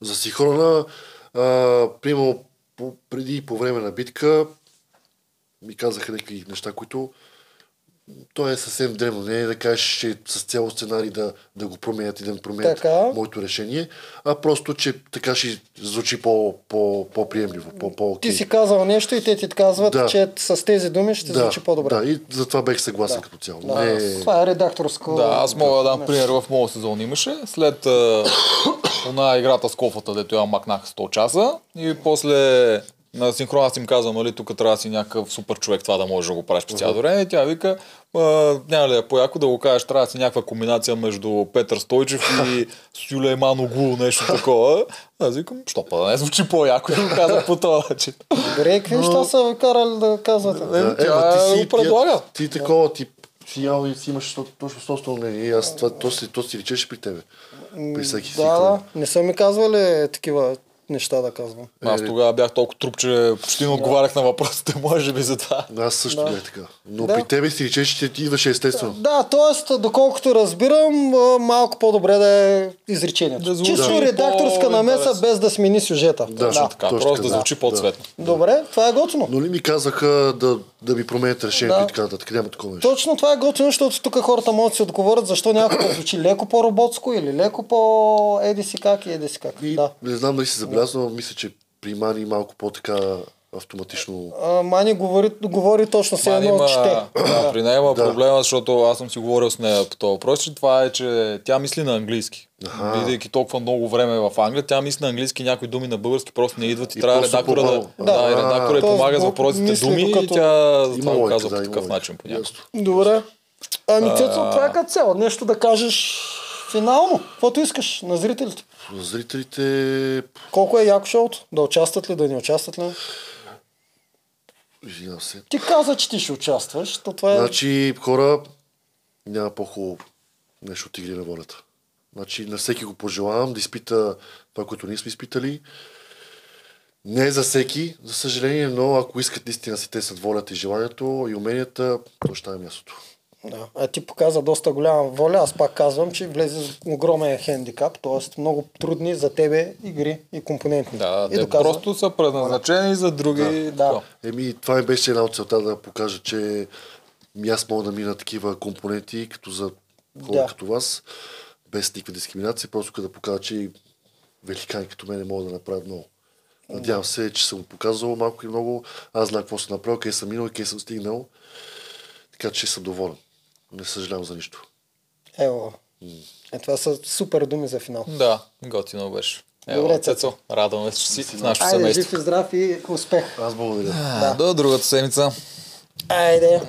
За синхрона, примерно преди и по време на битка, ми казаха някакви неща, които то е съвсем древно. Не е да кажеш, че с цяло сценарий да, да го променят и да не променят Така. моето решение, а просто, че така ще звучи по, по, по-приемливо, по, по-окей. Ти си казал нещо и те ти казват, Да. че с тези думи ще да, звучи по-добре. Да, и затова бех съгласен като цяло. Да, Не, Това е редакторско. Да, аз мога да дам пример в моят сезон имаше. След а, она играта с кофата, дето я макнах 100 часа и после на синхрон аз им казвам, нали, тук трябва да си някакъв супер човек, това да можеш да го правиш през цялото време. И тя вика, няма ли да е по-яко да го кажеш, трябва да си някаква комбинация между Петър Стойчев и Сюлейман Огул, нещо такова. Аз викам, що па да не звучи по-яко и го казах по този начин. Добре, какви неща са ви карали да казвате? Е, Да, тя ма го предлага. Ти, ти такова, ти си ял и си имаш точно собствено мнение. И аз това, то, си, то си речеше при тебе. При всеки си. Да, да. Не са ми казвали такива неща да казвам. Аз тогава бях толкова труп, че почти не отговарях на въпросите, може би за това. Аз също Да. бях така. Но Да. при тебе си рече, че ти идваше естествено. Да, т.е. доколкото разбирам, малко по-добре да е изречението. Да Чисто Да. редакторска намеса, без да смени сюжета. Да. Точно така, точно просто да така. звучи по-цветно. Добре, това е готино. Но ли ми казаха да, да ми променят решението Да. и така нататък. Няма такова нещо. Точно това е готино, защото тук хората могат да си отговорят защо някой звучи леко по-роботско или леко по еди си как и еди си как. И Да. не знам дали си забелязал, но мисля, че при Мани малко по-така автоматично. А, Мани говори, говори точно се едно има, чете. да, при нея има Да. проблема, защото аз съм си говорил с нея по този въпрос, че това е, че тя мисли на английски. Аха. Бидейки толкова много време в Англия, тя мисли на английски, някои думи на български просто не идват и, И трябва редактора да, да, Да. и редактора Тоест, помага с въпросите думи като- и тя това го казва по такъв начин понякога. Добре. Ами Цецо, това е като цяло. Нещо да кажеш финално. Каквото искаш на зрителите. За зрителите... Колко е яко шоуто? Да участват ли, да не участват ли? Извинявам се. Ти каза, че ти ще участваш. То това е... Значи, хора, няма по-хубаво нещо от игри на волята. Значи, на всеки го пожелавам да изпита това, което ние сме изпитали. Не е за всеки, за съжаление, но ако искат наистина си тесат волята и желанието и уменията, то ще е мястото. Да. А ти показа доста голяма воля. Аз пак казвам, че влезе с огромен хендикап, т.е. много трудни за тебе игри и компоненти. Да, и те доказа. просто са предназначени за други. Да. такова. Еми, това ми беше една от целта да покажа, че аз мога да мина такива компоненти, като за хора Да. като вас, без никаква дискриминация, просто като да покажа, че великани като мен могат да направят много. Надявам се, че съм го показал малко и много. Аз знам какво съм направил, къде съм минал и къде съм стигнал. Така че съм доволен. Не съжалявам за нищо. Ево. Е, това са супер думи за финал. Да, готино беше. Ево, Добре, Цецо, радваме се, че си в нашото Айде, семейство. жив и здрав и успех. Аз благодаря. А, До другата седмица. Айде.